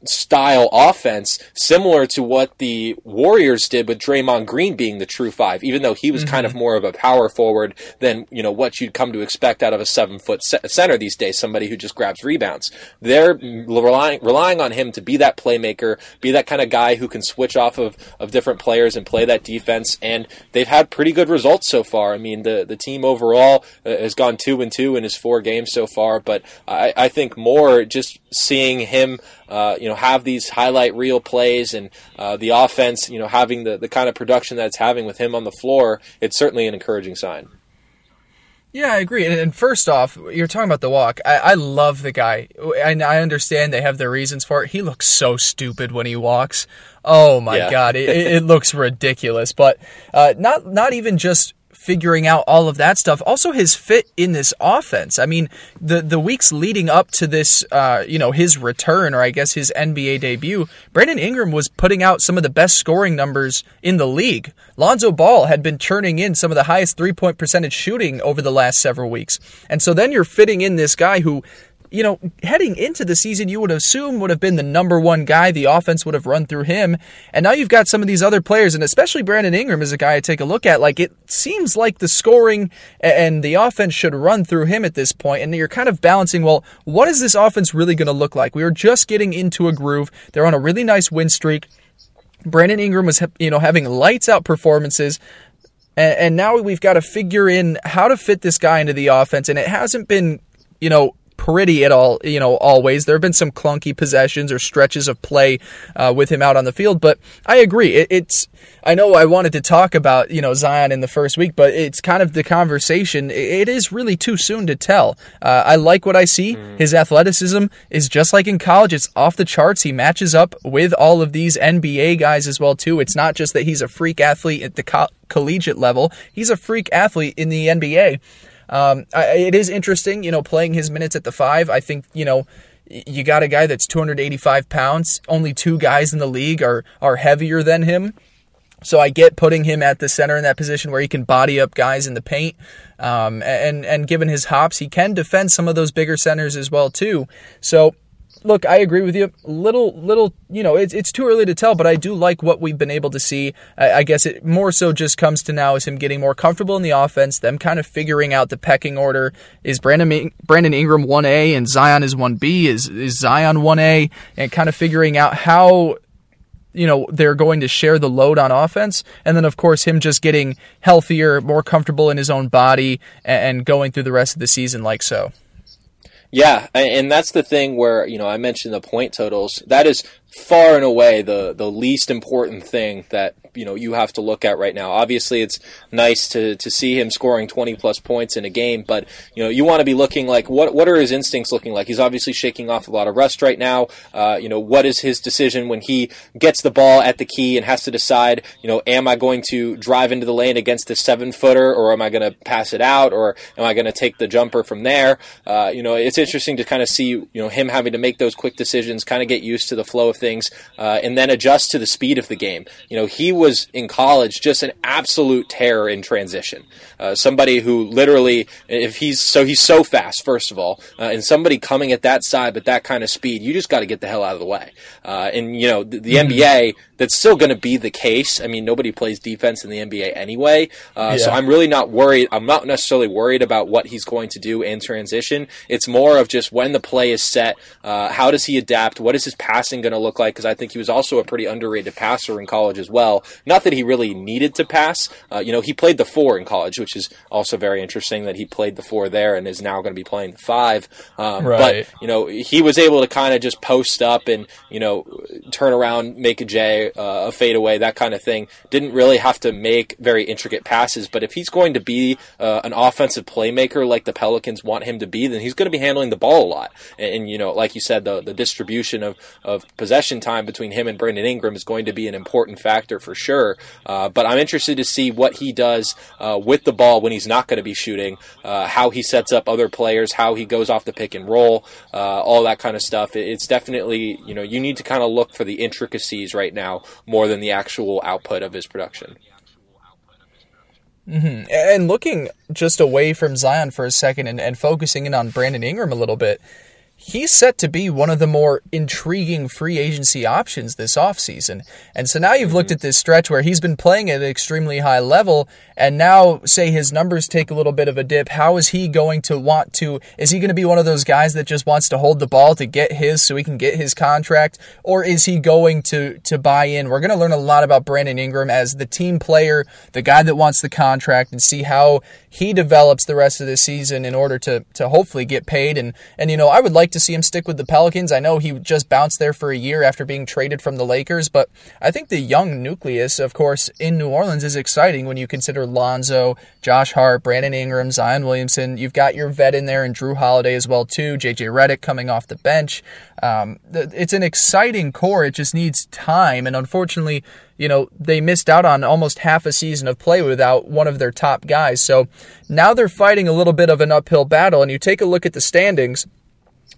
style offense, similar to what the Warriors did with Draymond Green being the true five, even though he was mm-hmm. kind of more of a power forward than, you know, what you'd come to expect out of a seven foot center these days, somebody who just grabs rebounds. They're relying, relying on him to be that playmaker, be that kind of guy who can switch off of, of different players and play that defense. And they've had pretty good results so far. I mean, the, the team overall uh, has gone two and two in his four games so far, but I, I think more just seeing him uh, you know, have these highlight reel plays and uh, the offense, you know, having the, the kind of production that it's having with him on the floor, it's certainly an encouraging sign. Yeah, I agree. And first off, you're talking about the walk. I, I love the guy. And I understand they have their reasons for it. He looks so stupid when he walks. Oh my yeah. god, it, it, looks ridiculous. But uh, not not even just figuring out all of that stuff. Also, his fit in this offense. I mean, the the weeks leading up to this, uh, you know, his return or I guess his NBA debut, Brandon Ingram was putting out some of the best scoring numbers in the league. Lonzo Ball had been turning in some of the highest three point percentage shooting over the last several weeks, and so then you're fitting in this guy who you know, heading into the season, you would assume would have been the number one guy. The offense would have run through him. And now you've got some of these other players, and especially Brandon Ingram is a guy I take a look at. Like, it seems like the scoring and the offense should run through him at this point. And you're kind of balancing, well, what is this offense really going to look like? We are just getting into a groove. They're on a really nice win streak. Brandon Ingram was, you know, having lights out performances. And, now we've got to figure in how to fit this guy into the offense. And it hasn't been, you know, pretty at all, you know, always. There have been some clunky possessions or stretches of play uh, with him out on the field, but I agree. It, it's, I know I wanted to talk about, you know, Zion in the first week, but it's kind of the conversation. It is really too soon to tell. Uh, I like what I see. Mm. His athleticism is just like in college. It's off the charts. He matches up with all of these NBA guys as well, too. It's not just that he's a freak athlete at the co- collegiate level. He's a freak athlete in the NBA. Um, I, it is interesting, you know, playing his minutes at the five. I think, you know, you got a guy that's 285 pounds. Only two guys in the league are are heavier than him. So I get putting him at the center in that position where he can body up guys in the paint. Um, and and given his hops, he can defend some of those bigger centers as well too. So look, I agree with you. Little, little, you know, it's it's too early to tell, but I do like what we've been able to see. I, I guess it more so just comes to now is him getting more comfortable in the offense, them kind of figuring out the pecking order. Is Brandon Brandon Ingram one A and Zion is one B? Is is Zion one A? And kind of figuring out how you know they're going to share the load on offense and then of course him just getting healthier more comfortable in his own body and going through the rest of the season like so yeah, and that's the thing where you know I mentioned the point totals. That is far and away the the least important thing that you know you have to look at right now. Obviously, it's nice to to see him scoring 20 plus points in a game, but you know you want to be looking like what what are his instincts looking like? He's obviously shaking off a lot of rust right now. Uh, you know what is his decision when he gets the ball at the key and has to decide? You know, am I going to drive into the lane against the seven footer, or am I going to pass it out, or am I going to take the jumper from there? Uh, you know, it's interesting to kind of see you know him having to make those quick decisions, kind of get used to the flow of things, uh, and then adjust to the speed of the game. You know, he was in college just an absolute terror in transition. Uh, somebody who literally, if he's so he's so fast, first of all, uh, and somebody coming at that side with that kind of speed, you just got to get the hell out of the way. Uh, and you know the, the mm-hmm. NBA, that's still going to be the case. I mean, nobody plays defense in the NBA anyway, uh, yeah. so I'm really not worried. I'm not necessarily worried about what he's going to do in transition. It's more of just when the play is set, uh, how does he adapt? What is his passing going to look like? Because I think he was also a pretty underrated passer in college as well. Not that he really needed to pass. Uh, you know, he played the four in college, which is also very interesting that he played the four there and is now going to be playing the five. Um, right. But you know, he was able to kind of just post up and you know turn around, make a J, uh, a fadeaway, that kind of thing. Didn't really have to make very intricate passes. But if he's going to be uh, an offensive playmaker like the Pelicans want him to be, then he's going to be handling the ball a lot. And, and you know, like you said, the the distribution of of possession time between him and Brandon Ingram is going to be an important factor for sure. Uh, but I'm interested to see what he does uh, with the ball when he's not going to be shooting, uh, how he sets up other players, how he goes off the pick and roll, uh, all that kind of stuff. It's definitely, you know, you need to kind of look for the intricacies right now more than the actual output of his production. Mm-hmm. And looking just away from Zion for a second and, and focusing in on Brandon Ingram a little bit, he's set to be one of the more intriguing free agency options this offseason. And so now you've looked at this stretch where he's been playing at an extremely high level, and now, say his numbers take a little bit of a dip. How is he going to want to? Is he going to be one of those guys that just wants to hold the ball to get his so he can get his contract? Or is he going to, to buy in? We're going to learn a lot about Brandon Ingram as the team player, the guy that wants the contract, and see how he develops the rest of the season in order to, to hopefully get paid. And, and, you know, I would like to see him stick with the Pelicans. I know he just bounced there for a year after being traded from the Lakers, but I think the young nucleus, of course, in New Orleans is exciting when you consider Lonzo, Josh Hart, Brandon Ingram, Zion Williamson. You've got your vet in there and Jrue Holiday as well too. JJ Redick coming off the bench. Um, it's an exciting core. It just needs time, and unfortunately, you know they missed out on almost half a season of play without one of their top guys. So now they're fighting a little bit of an uphill battle. And you take a look at the standings.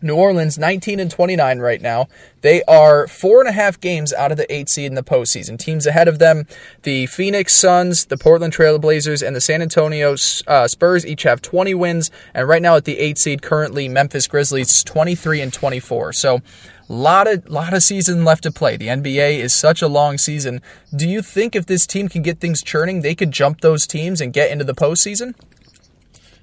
New Orleans 19 and 29 right now. They are four and a half games out of the eight seed in the postseason. Teams ahead of them, the Phoenix Suns, the Portland Trailblazers, and the San Antonio uh, Spurs each have 20 wins. And right now at the eight seed, currently Memphis Grizzlies 23 and 24. So lot of lot of season left to play. The NBA is such a long season. Do you think if this team can get things churning, they could jump those teams and get into the postseason?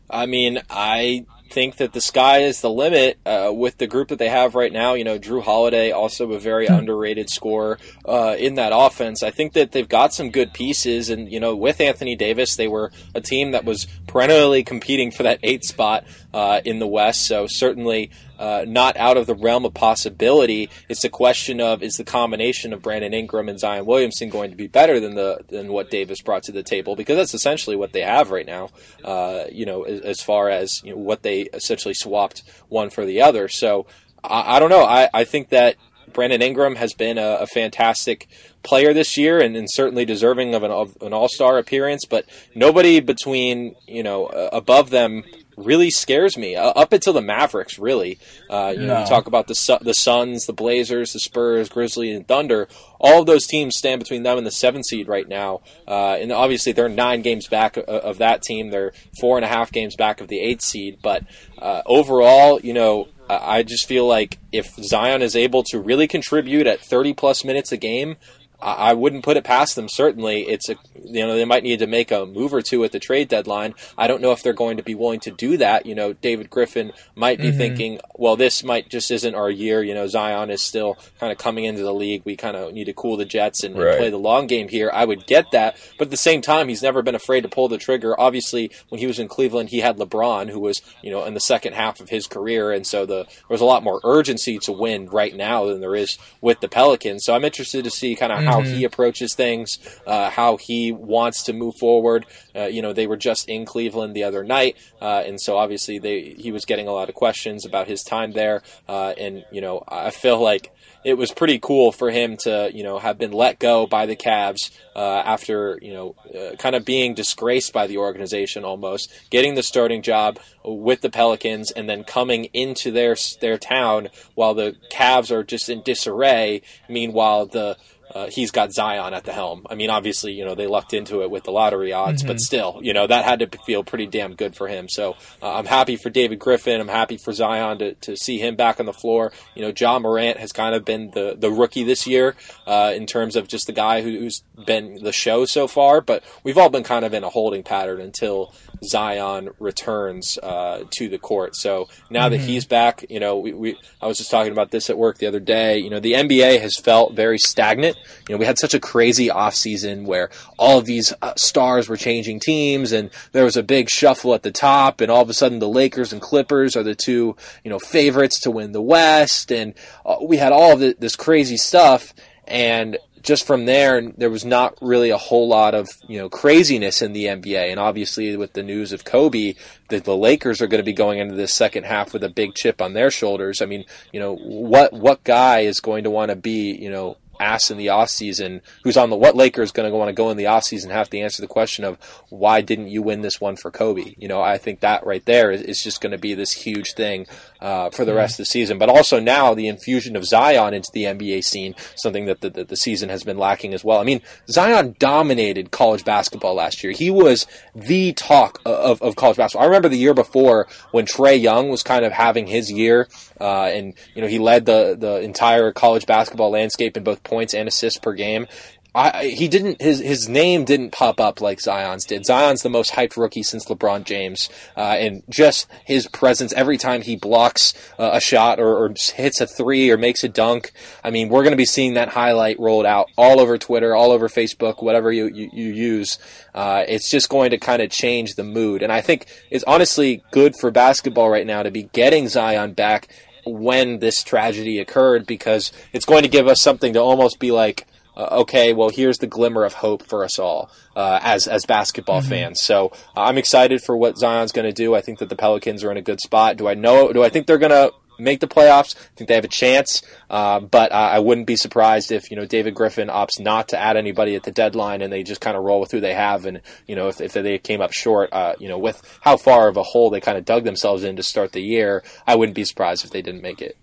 I mean, I think that the sky is the limit uh, with the group that they have right now. You know, Jrue Holiday, also a very hmm. underrated scorer uh, in that offense. I think that they've got some good pieces, and you know, with Anthony Davis, they were a team that was perennially competing for that eighth spot uh, in the West. So certainly uh, not out of the realm of possibility. It's a question of is the combination of Brandon Ingram and Zion Williamson going to be better than the than what Davis brought to the table? Because that's essentially what they have right now. Uh, you know, as, as, far as you know, what they essentially swapped one for the other. So I, I don't know. I, I think that Brandon Ingram has been a, a fantastic player this year and, and certainly deserving of an, of an All Star appearance. But nobody between you know uh, above them really scares me uh, up until the Mavericks. Really, uh, you no. know, you talk about the the Suns, the Blazers, the Spurs, Grizzlies, and Thunder. All of those teams stand between them and the seven seed right now, uh, and obviously they're nine games back of, of, that team. They're four and a half games back of the eight seed. But uh, overall, you know, I just feel like if Zion is able to really contribute at 30 plus minutes a game, I wouldn't put it past them. Certainly, it's a you know they might need to make a move or two at the trade deadline. I don't know if they're going to be willing to do that. You know, David Griffin might be mm-hmm. thinking, well, this might just isn't our year. You know, Zion is still kind of coming into the league. We kind of need to cool the jets and, right. and, play the long game here. I would get that, but at the same time, he's never been afraid to pull the trigger. Obviously, when he was in Cleveland, he had LeBron, who was you know in the second half of his career, and so the there was a lot more urgency to win right now than there is with the Pelicans. So I'm interested to see kind of mm-hmm. How he mm-hmm. approaches things, uh, how he wants to move forward. Uh, you know, they were just in Cleveland the other night, uh, and so obviously they he was getting a lot of questions about his time there. Uh, and you know, I feel like it was pretty cool for him to you know have been let go by the Cavs uh, after you know uh, kind of being disgraced by the organization almost getting the starting job with the Pelicans and then coming into their their town while the Cavs are just in disarray. Meanwhile, the uh, he's got Zion at the helm. I mean, obviously, you know, they lucked into it with the lottery odds, mm-hmm. but still, you know, that had to feel pretty damn good for him. So uh, I'm happy for David Griffin. I'm happy for Zion to, to see him back on the floor. You know, Ja Morant has kind of been the, the rookie this year uh, in terms of just the guy who, who's been the show so far, but we've all been kind of in a holding pattern until Zion returns uh, to the court. So now mm-hmm. that he's back, you know, we, we I was just talking about this at work the other day. You know, the NBA has felt very stagnant. You know, we had such a crazy offseason where all of these uh, stars were changing teams and there was a big shuffle at the top and all of a sudden the Lakers and Clippers are the two, you know, favorites to win the West and uh, we had all of the, this crazy stuff and just from there, there was not really a whole lot of you know craziness in the NBA. And obviously, with the news of Kobe, the, the Lakers are going to be going into this second half with a big chip on their shoulders. I mean, you know, what what guy is going to want to be you know asked in the offseason who's on the what Lakers going to want to go in the offseason have to answer the question of why didn't you win this one for Kobe? You know, I think that right there is, is just going to be this huge thing uh, for the mm-hmm. rest of the season. But also now the infusion of Zion into the NBA scene, something that the, the, the season has been lacking as well. I mean, Zion dominated college basketball last year. He was the talk of, of college basketball. I remember the year before when Trae Young was kind of having his year, uh, and you know he led the the entire college basketball landscape in both points and assists per game. I, he didn't his his name didn't pop up like Zion's did. Zion's the most hyped rookie since LeBron James, uh, and just his presence every time he blocks uh, a shot or, or, hits a three or makes a dunk. I mean, we're going to be seeing that highlight rolled out all over Twitter, all over Facebook, whatever you you, you use. Uh, it's just going to kind of change the mood, and I think it's honestly good for basketball right now to be getting Zion back when this tragedy occurred because it's going to give us something to almost be like, uh, okay, well, here's the glimmer of hope for us all uh, as as basketball mm-hmm. fans. So uh, I'm excited for what Zion's going to do. I think that the Pelicans are in a good spot. Do I know? Do I think they're going to make the playoffs. I think they have a chance, uh, but uh, I wouldn't be surprised if you know David Griffin opts not to add anybody at the deadline and they just kind of roll with who they have. And you know if, if they came up short, uh, you know with how far of a hole they kind of dug themselves in to start the year, I wouldn't be surprised if they didn't make it.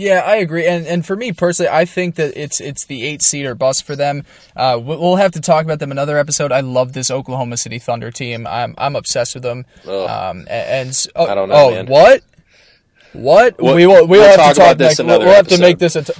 Yeah, I agree, and and for me personally, I think that it's it's the eight seater bus for them. Uh, we'll have to talk about them another episode. I love this Oklahoma City Thunder team. I'm I'm obsessed with them. Um, and, and oh, I don't know. Oh, man. what? What we will we will we'll have to talk next. We'll, we'll have to make this a. T-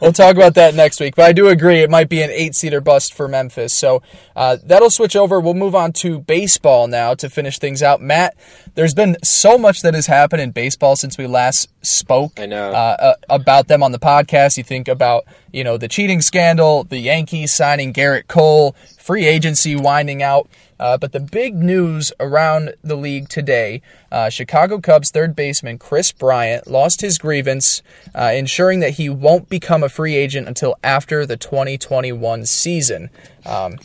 we'll talk about that next week. But I do agree it might be an eight seater bust for Memphis. So uh, that'll switch over. We'll move on to baseball now to finish things out. Matt, there's been so much that has happened in baseball since we last spoke. I know uh, uh, about them on the podcast. You think about you know the cheating scandal, the Yankees signing Gerrit Cole, free agency winding out. Uh, but the big news around the league today uh, Chicago Cubs third baseman Kris Bryant lost his grievance, uh, ensuring that he won't become a free agent until after the 2021 season. Um,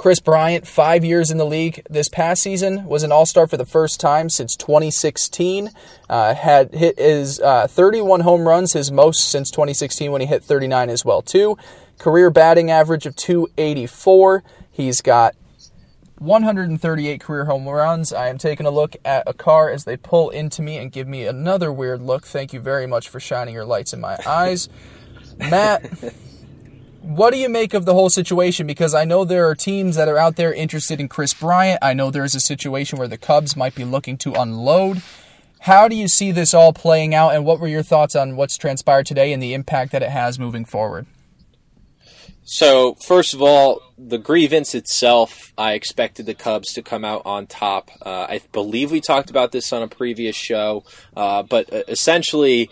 Kris Bryant, five years in the league this past season, was an All Star for the first time since 2016. Uh, had hit his uh, 31 home runs, his most since 2016 when he hit 39 as well too. Career batting average of 284. He's got 138 career home runs. I am taking a look at a car as they pull into me and give me another weird look. Thank you very much for shining your lights in my eyes. Matt, what do you make of the whole situation? Because I know there are teams that are out there interested in Kris Bryant. I know there's a situation where the Cubs might be looking to unload. How do you see this all playing out, and what were your thoughts on what's transpired today and the impact that it has moving forward? So, first of all, the grievance itself, I expected the Cubs to come out on top. Uh, I believe we talked about this on a previous show, uh, but uh, essentially,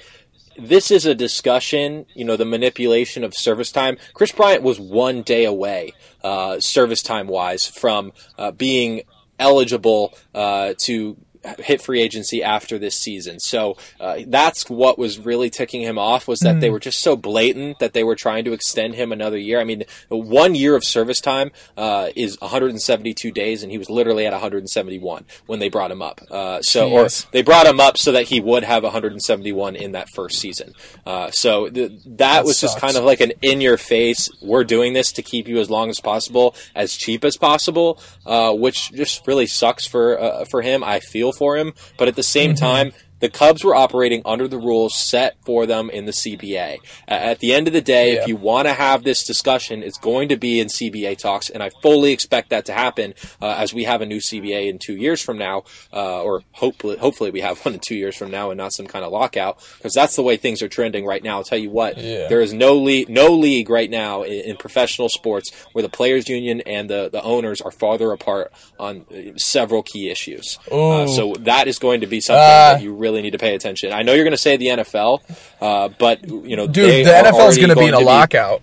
this is a discussion, you know, the manipulation of service time. Kris Bryant was one day away, uh, service time wise, from uh, being eligible uh, to hit free agency after this season. So uh, that's what was really ticking him off was that mm. they were just so blatant that they were trying to extend him another year. I mean, one year of service time uh, is 172 days, and he was literally at 171 when they brought him up. Uh, so, or they brought him up so that he would have 171 in that first season. Uh, so th- that, that, was sucks. just kind of like an in your face. We're doing this to keep you as long as possible, as cheap as possible, uh, which just really sucks for uh, for him. I feel for him, but at the same mm-hmm. time, the Cubs were operating under the rules set for them in the CBA. At the end of the day, Yeah. if you want to have this discussion, it's going to be in CBA talks, and I fully expect that to happen uh, as we have a new CBA in two years from now, uh, or hopefully, hopefully we have one in two years from now, and not some kind of lockout, because that's the way things are trending right now. I'll tell you what, Yeah. there is no league, no league right now in, in professional sports where the players' union and the, the owners are farther apart on uh, several key issues. Uh, so that is going to be something Uh, that you really need to pay attention. I know you're going to say the NFL, uh, but you know, Dude, they the NFL is going to be in a to lockout.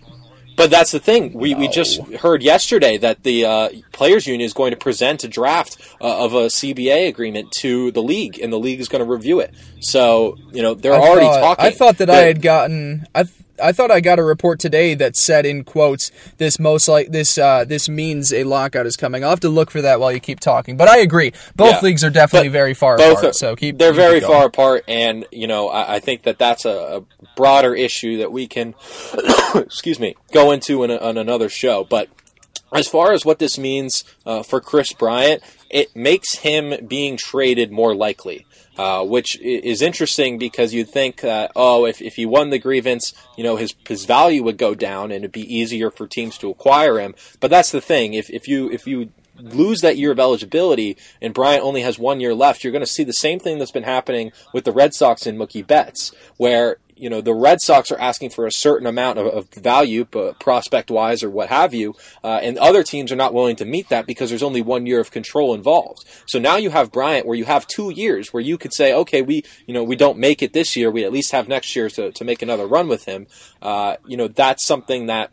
But that's the thing. We, we just heard yesterday that the uh, players' union is going to present a draft uh, of a CBA agreement to the league, and the league is going to review it. So you know they're I already thought, talking. I thought that I had gotten. I th- I thought I got a report today that said in quotes this most like this uh, this means a lockout is coming. I'll have to look for that while you keep talking. But I agree, both Yeah. leagues are definitely But very far both apart. are- so keep they're keep very going. far apart and you know I, I think that that's a, a broader issue that we can excuse me go into in, a, on another show but as far as what this means uh, for kris bryant it makes him being traded more likely uh, which is interesting because you'd think that oh if, if he won the grievance you know his his value would go down and it'd be easier for teams to acquire him. But that's the thing. If, if you if you lose that year of eligibility and Bryant only has one year left, you're going to see the same thing that's been happening with the Red Sox and Mookie Betts, where you know the Red Sox are asking for a certain amount of, of value, prospect wise or what have you, uh, and other teams are not willing to meet that because there's only one year of control involved. So now you have Bryant, where you have two years where you could say, okay, we you know we don't make it this year, we at least have next year to, to make another run with him. Uh, you know that's something that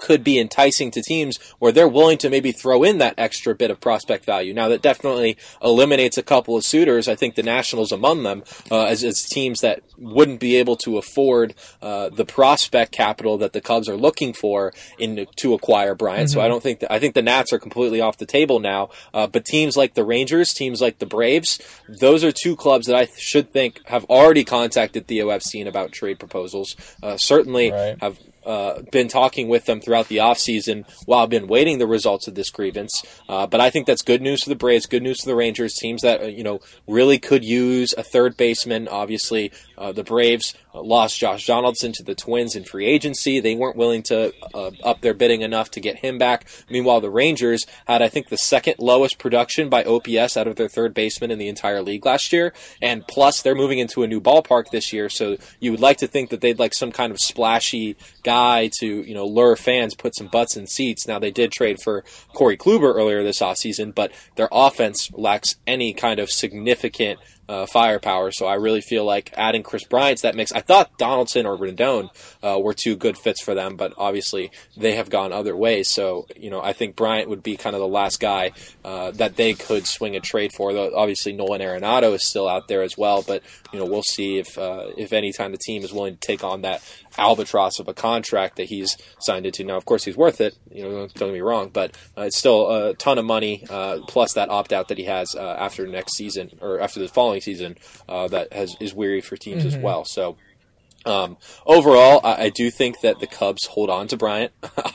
could be enticing to teams where they're willing to maybe throw in that extra bit of prospect value. Now that definitely eliminates a couple of suitors. I think the Nationals among them uh, as, as teams that wouldn't be able to afford uh, the prospect capital that the Cubs are looking for in to acquire Bryant. So I don't think that, I think the Nats are completely off the table now. Uh, but teams like the Rangers, teams like the Braves, those are two clubs that I th- should think have already contacted Theo Epstein about trade proposals. Uh, certainly Right. have uh, been talking with them throughout the offseason while I've been waiting the results of this grievance. Uh, but I think that's good news for the Braves, good news for the Rangers, teams that, uh, you know, really could use a third baseman. Obviously, uh, the Braves uh, lost Josh Donaldson to the Twins in free agency. They weren't willing to uh, up their bidding enough to get him back. Meanwhile, the Rangers had, I think, the second lowest production by OPS out of their third baseman in the entire league last year. And plus, they're moving into a new ballpark this year, so you would like to think that they'd like some kind of splashy guy to, you know, lure fans, put some butts in seats. Now, they did trade for Corey Kluber earlier this offseason, but their offense lacks any kind of significant uh, firepower. So I really feel like adding Kris Bryant to that mix. I thought Donaldson or Rendon uh, were two good fits for them, but obviously they have gone other ways. So you know, I think Bryant would be kind of the last guy uh, that they could swing a trade for. Though obviously Nolan Arenado is still out there as well, but you know we'll see if uh, if any time the team is willing to take on that albatross of a contract that he's signed into. Now, of course, he's worth it. You know, don't get me wrong, but uh, it's still a ton of money uh, plus that opt out that he has uh, after next season or after the following season uh, that has is weary for teams as well. So. Um, overall, I, I do think that the Cubs hold on to Bryant.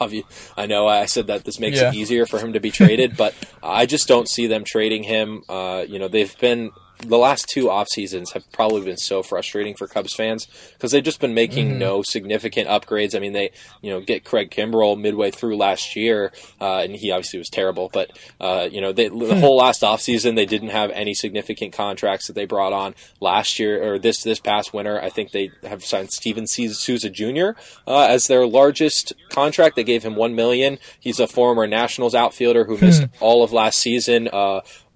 I know I said that this makes Yeah. it easier for him to be traded, but I just don't see them trading him. Uh, you know, they've been the last two off seasons have probably been so frustrating for Cubs fans because they've just been making no significant upgrades. I mean, they you know get Craig Kimbrel midway through last year, uh, and he obviously was terrible. But uh, you know, they, the whole last off season they didn't have any significant contracts that they brought on last year or this this past winter. I think they have signed Steven Souza Jr. Uh, as their largest contract. They gave him one million. He's a former Nationals outfielder who missed all of last season.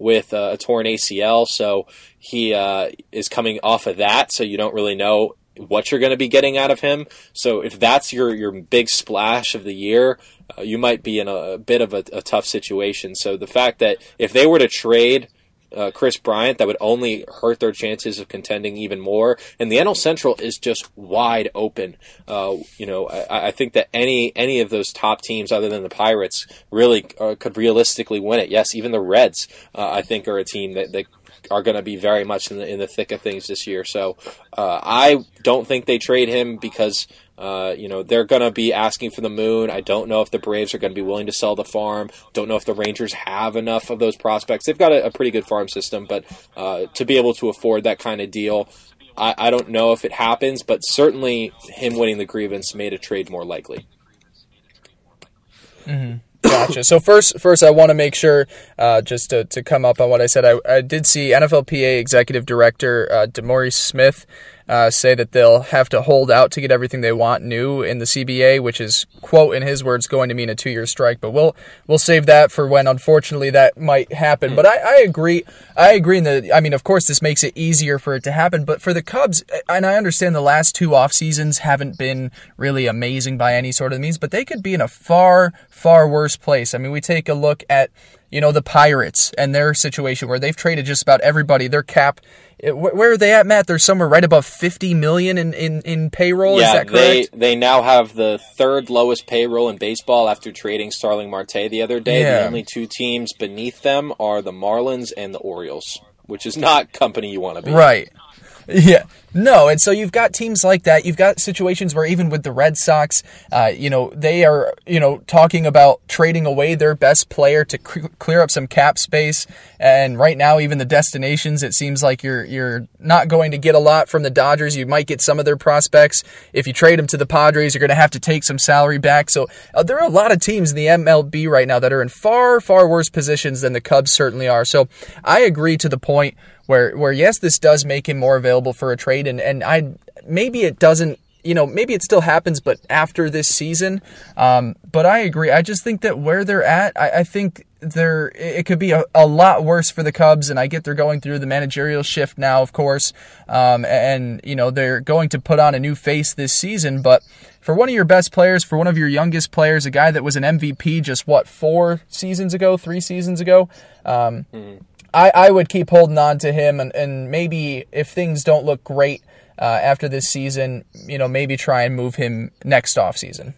With a torn ACL, so he uh, is coming off of that. So you don't really know what you're going to be getting out of him. So if that's your your big splash of the year, uh, you might be in a, a bit of a, a tough situation. So the fact that if they were to trade uh, Kris Bryant, that would only hurt their chances of contending even more. And the NL Central is just wide open. Uh, you know, I, I think that any any of those top teams, other than the Pirates, really uh, could realistically win it. Yes, even the Reds, uh, I think, are a team that, that are going to be very much in the in the thick of things this year. So uh, I don't think they trade him because Uh, you know, they're going to be asking for the moon. I don't know if the Braves are going to be willing to sell the farm. Don't know if the Rangers have enough of those prospects. They've got a, a pretty good farm system, but uh, to be able to afford that kind of deal, I, I don't know if it happens, but certainly him winning the grievance made a trade more likely. Mm-hmm. Gotcha. So first, first I want to make sure, uh, just to, to come up on what I said, I, I did see NFLPA Executive Director uh, DeMaurice Smith uh, say that they'll have to hold out to get everything they want new in the CBA, which is quote in his words going to mean a two year strike. But we'll we'll save that for when unfortunately that might happen. But I, I agree. I agree in the. I mean, of course, this makes it easier for it to happen. But for the Cubs, and I understand the last two off seasons haven't been really amazing by any sort of means, but they could be in a far far worse place. I mean, we take a look at you know the Pirates and their situation where they've traded just about everybody. Their cap where are they at, Matt? They're somewhere right above fifty million in, in, in payroll. Yeah, Is that correct? They they now have the third lowest payroll in baseball after trading Starling Marte the other day. Yeah. The only two teams beneath them are the Marlins and the Orioles, which is not company you want to be. Right. Yeah. No, and so you've got teams like that. You've got situations where even with the Red Sox, uh, you know, they are, you know, talking about trading away their best player to clear up some cap space. And right now, even the destinations, it seems like you're you're not going to get a lot from the Dodgers. You might get some of their prospects. If you trade them to the Padres, you're going to have to take some salary back. So uh, there are a lot of teams in the MLB right now that are in far far worse positions than the Cubs certainly are. So I agree to the point where where yes, this does make him more available for a trade, and and I maybe it doesn't. You know, maybe it still happens, but after this season. Um, but I agree. I just think that where they're at, I, I think there it could be a, a lot worse for the Cubs, and I get they're going through the managerial shift now, of course, um, and you know they're going to put on a new face this season. But for one of your best players, for one of your youngest players, a guy that was an MVP just what four seasons ago, three seasons ago, um, mm-hmm. I, I would keep holding on to him, and, and maybe if things don't look great uh, after this season, you know, maybe try and move him next off season.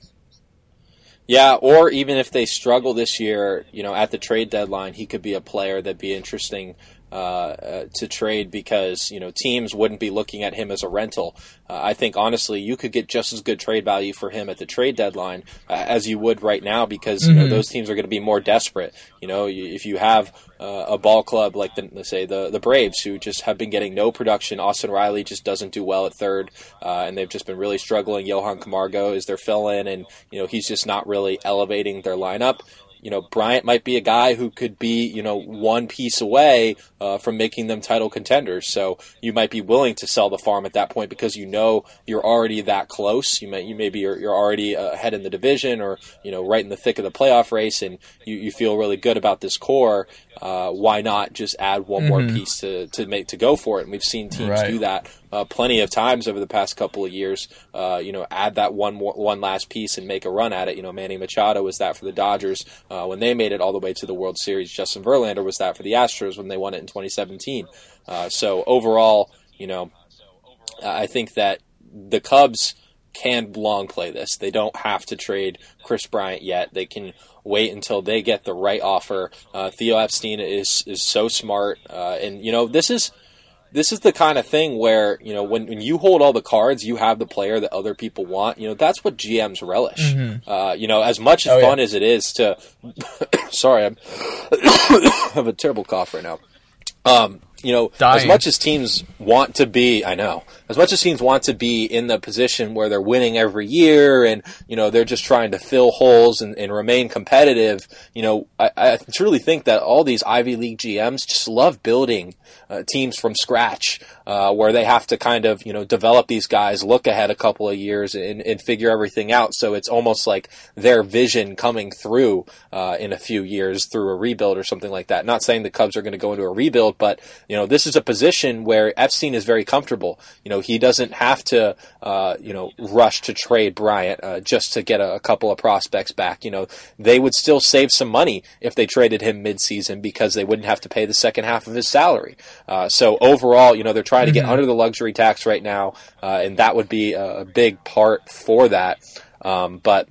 Yeah, or even if they struggle this year, you know, at the trade deadline, he could be a player that'd be interesting uh, uh, to trade because you know teams wouldn't be looking at him as a rental. Uh, I think honestly, you could get just as good trade value for him at the trade deadline uh, as you would right now because mm-hmm. you know mm-hmm. those teams are going to be more desperate. You know, if you have uh, a ball club like the let's say the the Braves who just have been getting no production, Austin Riley just doesn't do well at third, uh, and they've just been really struggling. Johan Camargo is their fill in, and you know he's just not really elevating their lineup you know, Bryant might be a guy who could be, you know, one piece away uh, from making them title contenders. So you might be willing to sell the farm at that point because you know you're already that close. You may, you maybe you're, you're already ahead in the division or you know right in the thick of the playoff race, and you, you feel really good about this core. Uh, why not just add one mm-hmm. more piece to, to make to go for it? And we've seen teams right. do that uh, plenty of times over the past couple of years. Uh, you know, add that one more, one last piece and make a run at it. You know, Manny Machado was that for the Dodgers uh, when they made it all the way to the World Series. Justin Verlander was that for the Astros when they won it in 2017. Uh, so overall, you know, I think that the Cubs can long play this. They don't have to trade Kris Bryant yet. They can wait until they get the right offer. Uh, Theo Epstein is is so smart, uh, and you know this is this is the kind of thing where you know when, when you hold all the cards, you have the player that other people want. You know that's what GMs relish. Mm-hmm. Uh, you know, as much oh, fun yeah. as it is to, sorry, I'm I have a terrible cough right now. Um, you know, Dying. as much as teams want to be, I know, as much as teams want to be in the position where they're winning every year and, you know, they're just trying to fill holes and, and remain competitive, you know, I, I, truly think that all these Ivy League GMs just love building uh, teams from scratch, uh, where they have to kind of, you know, develop these guys, look ahead a couple of years and, and figure everything out. So it's almost like their vision coming through, uh, in a few years through a rebuild or something like that. Not saying the Cubs are going to go into a rebuild, but, you know, this is a position where Epstein is very comfortable. You know, he doesn't have to, uh, you know, rush to trade Bryant uh, just to get a, a, couple of prospects back. You know, they would still save some money if they traded him midseason because they wouldn't have to pay the second half of his salary. Uh, so overall, you know, they're trying to get mm-hmm. under the luxury tax right now, uh, and that would be a, a big part for that. Um, but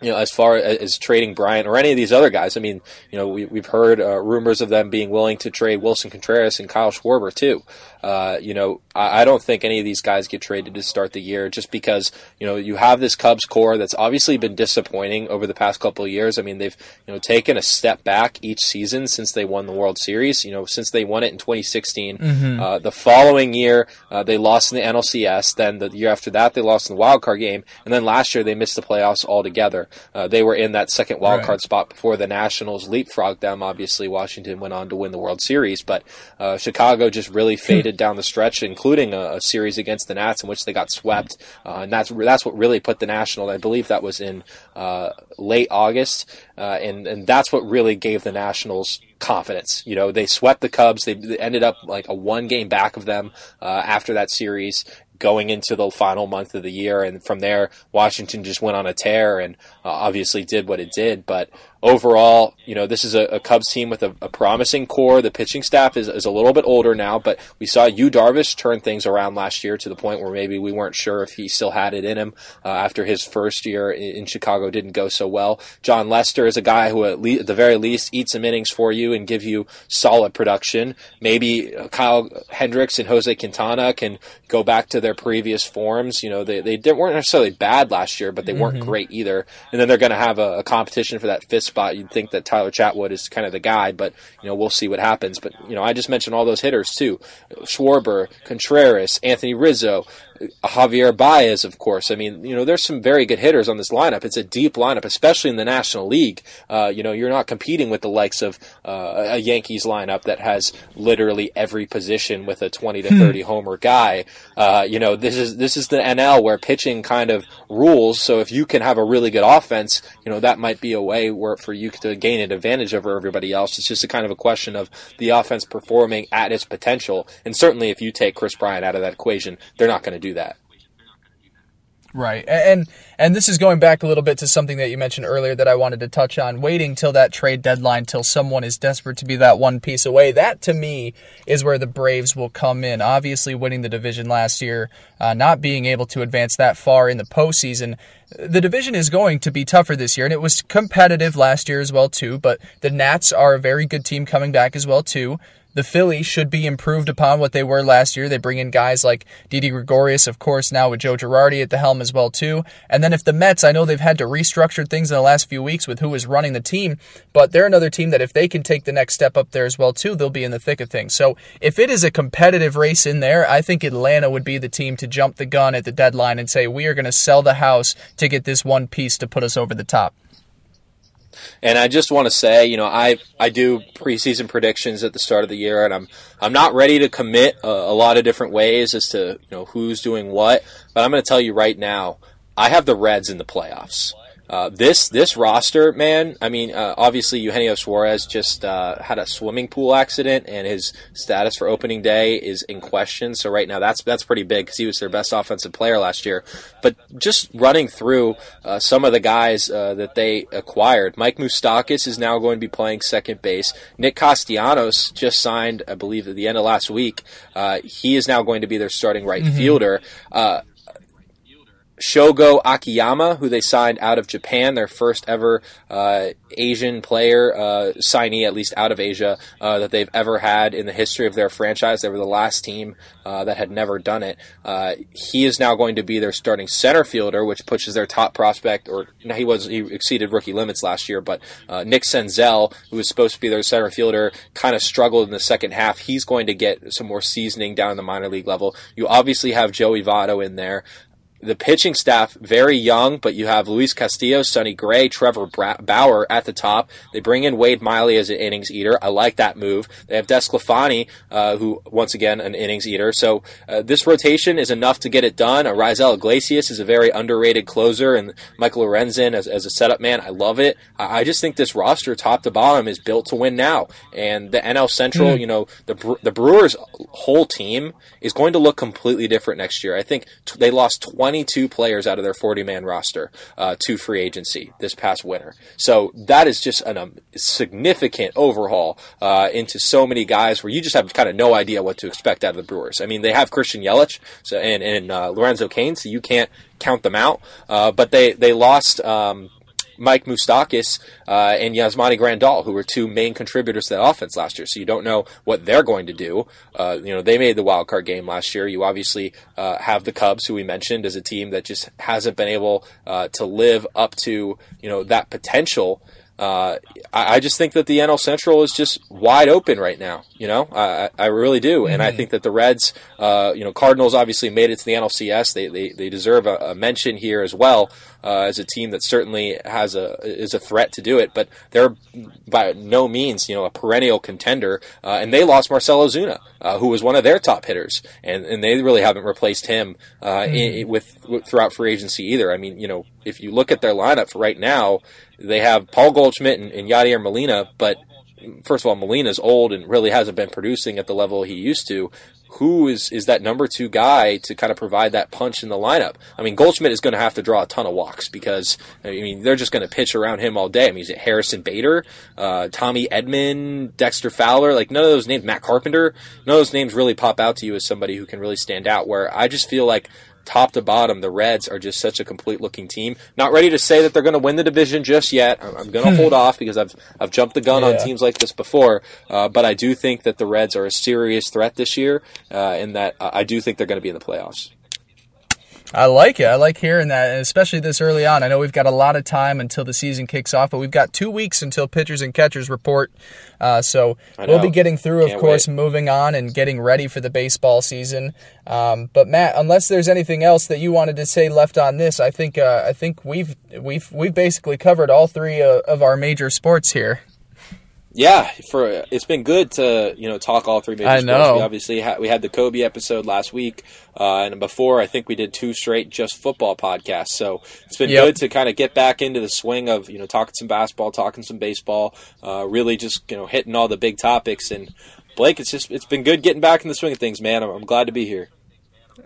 you know, as far as trading Bryant or any of these other guys. I mean, you know, we, we've heard uh, rumors of them being willing to trade Willson Contreras and Kyle Schwarber too. Uh, you know, I, I, don't think any of these guys get traded to start the year just because, you know, you have this Cubs core that's obviously been disappointing over the past couple of years. I mean, they've, you know, taken a step back each season since they won the World Series, you know, since they won it in 2016. Mm-hmm. Uh, the following year, uh, they lost in the NLCS. Then the year after that, they lost in the wild card game. And then last year, they missed the playoffs altogether. Uh, they were in that second wild right. card spot before the Nationals leapfrogged them. Obviously, Washington went on to win the World Series, but uh, Chicago just really faded down the stretch, including a, a, series against the Nats in which they got swept, uh, and that's that's what really put the National. I believe that was in uh, late August, uh, and and that's what really gave the Nationals confidence. You know, they swept the Cubs. They, they ended up like a one game back of them uh, after that series going into the final month of the year. And from there, Washington just went on a tear and uh, obviously did what it did. But overall, you know, this is a, a Cubs team with a, a, promising core. The pitching staff is, is a little bit older now, but we saw Yu Darvish turn things around last year to the point where maybe we weren't sure if he still had it in him uh, after his first year in, in, Chicago didn't go so well. Jon Lester is a guy who, at, le- at the very least, eats some innings for you and give you solid production. Maybe uh, Kyle Hendricks and Jose Quintana can go back to their previous forms. You know, they, they weren't necessarily bad last year, but they weren't mm-hmm. great either. And then they're going to have a, a competition for that fifth spot, you'd think that Tyler Chatwood is kind of the guy, but you know we'll see what happens. But you know I just mentioned all those hitters too: Schwarber, Contreras, Anthony Rizzo, Javier Baez, of course. I mean, you know, there's some very good hitters on this lineup. It's a deep lineup, especially in the National League. Uh, you know, you're not competing with the likes of uh, a Yankees lineup that has literally every position with a 20 to hmm. 30 homer guy. Uh, you know, this is this is the NL where pitching kind of rules. So if you can have a really good offense, you know, that might be a way where for you to gain an advantage over everybody else. It's just a kind of a question of the offense performing at its potential. And certainly, if you take Kris Bryant out of that equation, they're not going to do do that. Right. And and this is going back a little bit to something that you mentioned earlier that I wanted to touch on, waiting till that trade deadline till someone is desperate to be that one piece away. That to me is where the Braves will come in. Obviously winning the division last year, uh, not being able to advance that far in the postseason. The division is going to be tougher this year, and it was competitive last year as well too, but the Nats are a very good team coming back as well too. The Phillies should be improved upon what they were last year. They bring in guys like Didi Gregorius, of course, now with Joe Girardi at the helm as well too. And then if the Mets, I know they've had to restructure things in the last few weeks with who is running the team, but they're another team that if they can take the next step up there as well too, they'll be in the thick of things. So if it is a competitive race in there, I think Atlanta would be the team to jump the gun at the deadline and say we are going to sell the house to get this one piece to put us over the top. And I just want to say, you know, I, I do preseason predictions at the start of the year, and I'm I'm not ready to commit a, a lot of different ways as to you know who's doing what. But I'm going to tell you right now, I have the Reds in the playoffs. Uh, this this roster, man. I mean, uh, obviously Eugenio Suarez just uh, had a swimming pool accident, and his status for opening day is in question. So right now, that's that's pretty big because he was their best offensive player last year. But just running through uh, some of the guys uh, that they acquired, Mike Moustakas is now going to be playing second base. Nick Castellanos just signed, I believe, at the end of last week. he is now going to be their starting right mm-hmm. fielder. Shogo Akiyama, who they signed out of Japan, their first ever uh, Asian player uh, signee, at least out of Asia, uh, that they've ever had in the history of their franchise. They were the last team uh, that had never done it. Uh, he is now going to be their starting center fielder, which pushes their top prospect, or he was he exceeded rookie limits last year, but uh, Nick Senzel, who was supposed to be their center fielder, kind of struggled in the second half. He's going to get some more seasoning down in the minor league level. You obviously have Joey Votto in there the pitching staff very young, but you have Luis Castillo, Sonny Gray, Trevor Bauer at the top. They bring in Wade Miley as an innings eater. I like that move. They have DeSclafani, uh, who once again an innings eater. So uh, this rotation is enough to get it done. Uh, Raisel Iglesias is a very underrated closer, and Michael Lorenzen as, as a setup man. I love it. I, I, just think this roster, top to bottom, is built to win now. And the NL Central, mm. you know, the the Brewers' whole team is going to look completely different next year. I think t- they lost 20 22 players out of their 40 man roster uh, to free agency this past winter. So that is just a um, significant overhaul uh, into so many guys where you just have kind of no idea what to expect out of the Brewers. I mean, they have Christian Yelich so, and, and uh, Lorenzo Cain, so you can't count them out. Uh, but they, they lost. Um, Mike Moustakas uh, and Yasmani Grandal, who were two main contributors to that offense last year. So you don't know what they're going to do. Uh, you know, they made the wild card game last year. You obviously uh, have the Cubs, who we mentioned, as a team that just hasn't been able uh, to live up to you know that potential uh, I, I, just think that the NL Central is just wide open right now. You know, I, I really do, and I mm-hmm. think that the Reds, uh, you know, Cardinals obviously made it to the NLCS. They they, they deserve a, a mention here as well uh, as a team that certainly has a is a threat to do it, but they're by no means you know a perennial contender. Uh, and they lost Marcell Ozuna, uh, who was one of their top hitters, and and they really haven't replaced him mm-hmm. in, with, with throughout free agency either. I mean, you know, if you look at their lineup for right now they have Paul Goldschmidt and, and Yadier Molina, but first of all, Molina's old and really hasn't been producing at the level he used to. Who is is that number two guy to kind of provide that punch in the lineup? I mean, Goldschmidt is going to have to draw a ton of walks because I mean they're just going to pitch around him all day. I mean, is it Harrison Bader, uh, Tommy Edman, Dexter Fowler? Like none of those names, Matt Carpenter, none of those names really pop out to you as somebody who can really stand out. Where I just feel like top to bottom, the Reds are just such a complete looking team. Not ready to say that they're going to win the division just yet. I'm, going to hold off because I've I've jumped the gun yeah. on teams like this before. Uh, but I do think that the Reds are a serious threat this year, uh, and that I do think they're going to be in the playoffs. I like it. I like hearing that, and especially this early on. I know we've got a lot of time until the season kicks off, but we've got two weeks until pitchers and catchers report. Uh, so we'll be getting through, Can't of course, wait. moving on and getting ready for the baseball season. Um, but Matt, unless there's anything else that you wanted to say left on this, I think uh, I think we've we've we've basically covered all three uh, of our major sports here yeah, for it's been good to you know talk all three major I sports. Know. We obviously ha- we had the Kobe episode last week, uh, and before I think we did two straight just football podcasts. So it's been yep. good to kind of get back into the swing of you know talking some basketball, talking some baseball, uh, really just you know hitting all the big topics. And Blake, it's just it's been good getting back in the swing of things, man. I'm, I'm glad to be here.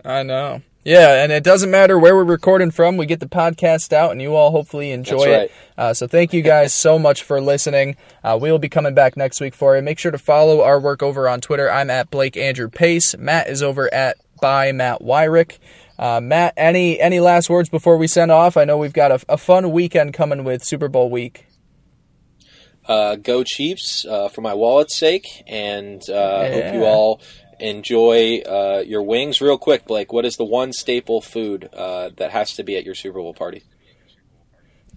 I know. Yeah, and it doesn't matter where we're recording from. We get the podcast out, and you all hopefully enjoy right. it. Uh, so thank you guys so much for listening. Uh, we will be coming back next week for you. Make sure to follow our work over on Twitter. I'm at Blake Andrew Pace. Matt is over at by Matt Weyrich. Uh, Matt, any any last words before we send off? I know we've got a, a fun weekend coming with Super Bowl week. Uh, go Chiefs uh, for my wallet's sake, and uh, yeah. hope you all enjoy uh, your wings. Real quick, Blake, what is the one staple food uh, that has to be at your Super Bowl party?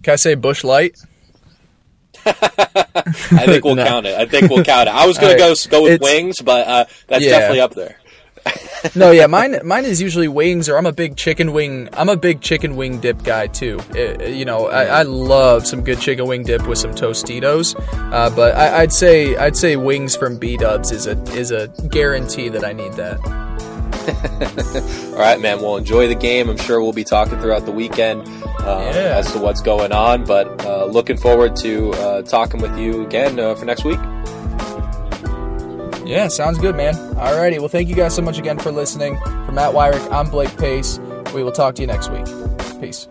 Can I say Busch Light? I think we'll no. count it. I think we'll count it. I was going to go go with it's, wings, but uh, that's yeah. definitely up there no, yeah, mine mine is usually wings, or I'm a big chicken wing. I'm a big chicken wing dip guy too. It, uh, you know, I, I, love some good chicken wing dip with some Tostitos. Uh, but I, would say I'd say wings from B Dubs is a is a guarantee that I need that. All right, man. We'll enjoy the game. I'm sure we'll be talking throughout the weekend uh, yeah. as to what's going on. But uh, looking forward to uh, talking with you again uh, for next week. Yeah, sounds good, man. Alrighty, well, thank you guys so much again for listening. For Matt Weyrich, I'm Blake Pace. We will talk to you next week. Peace.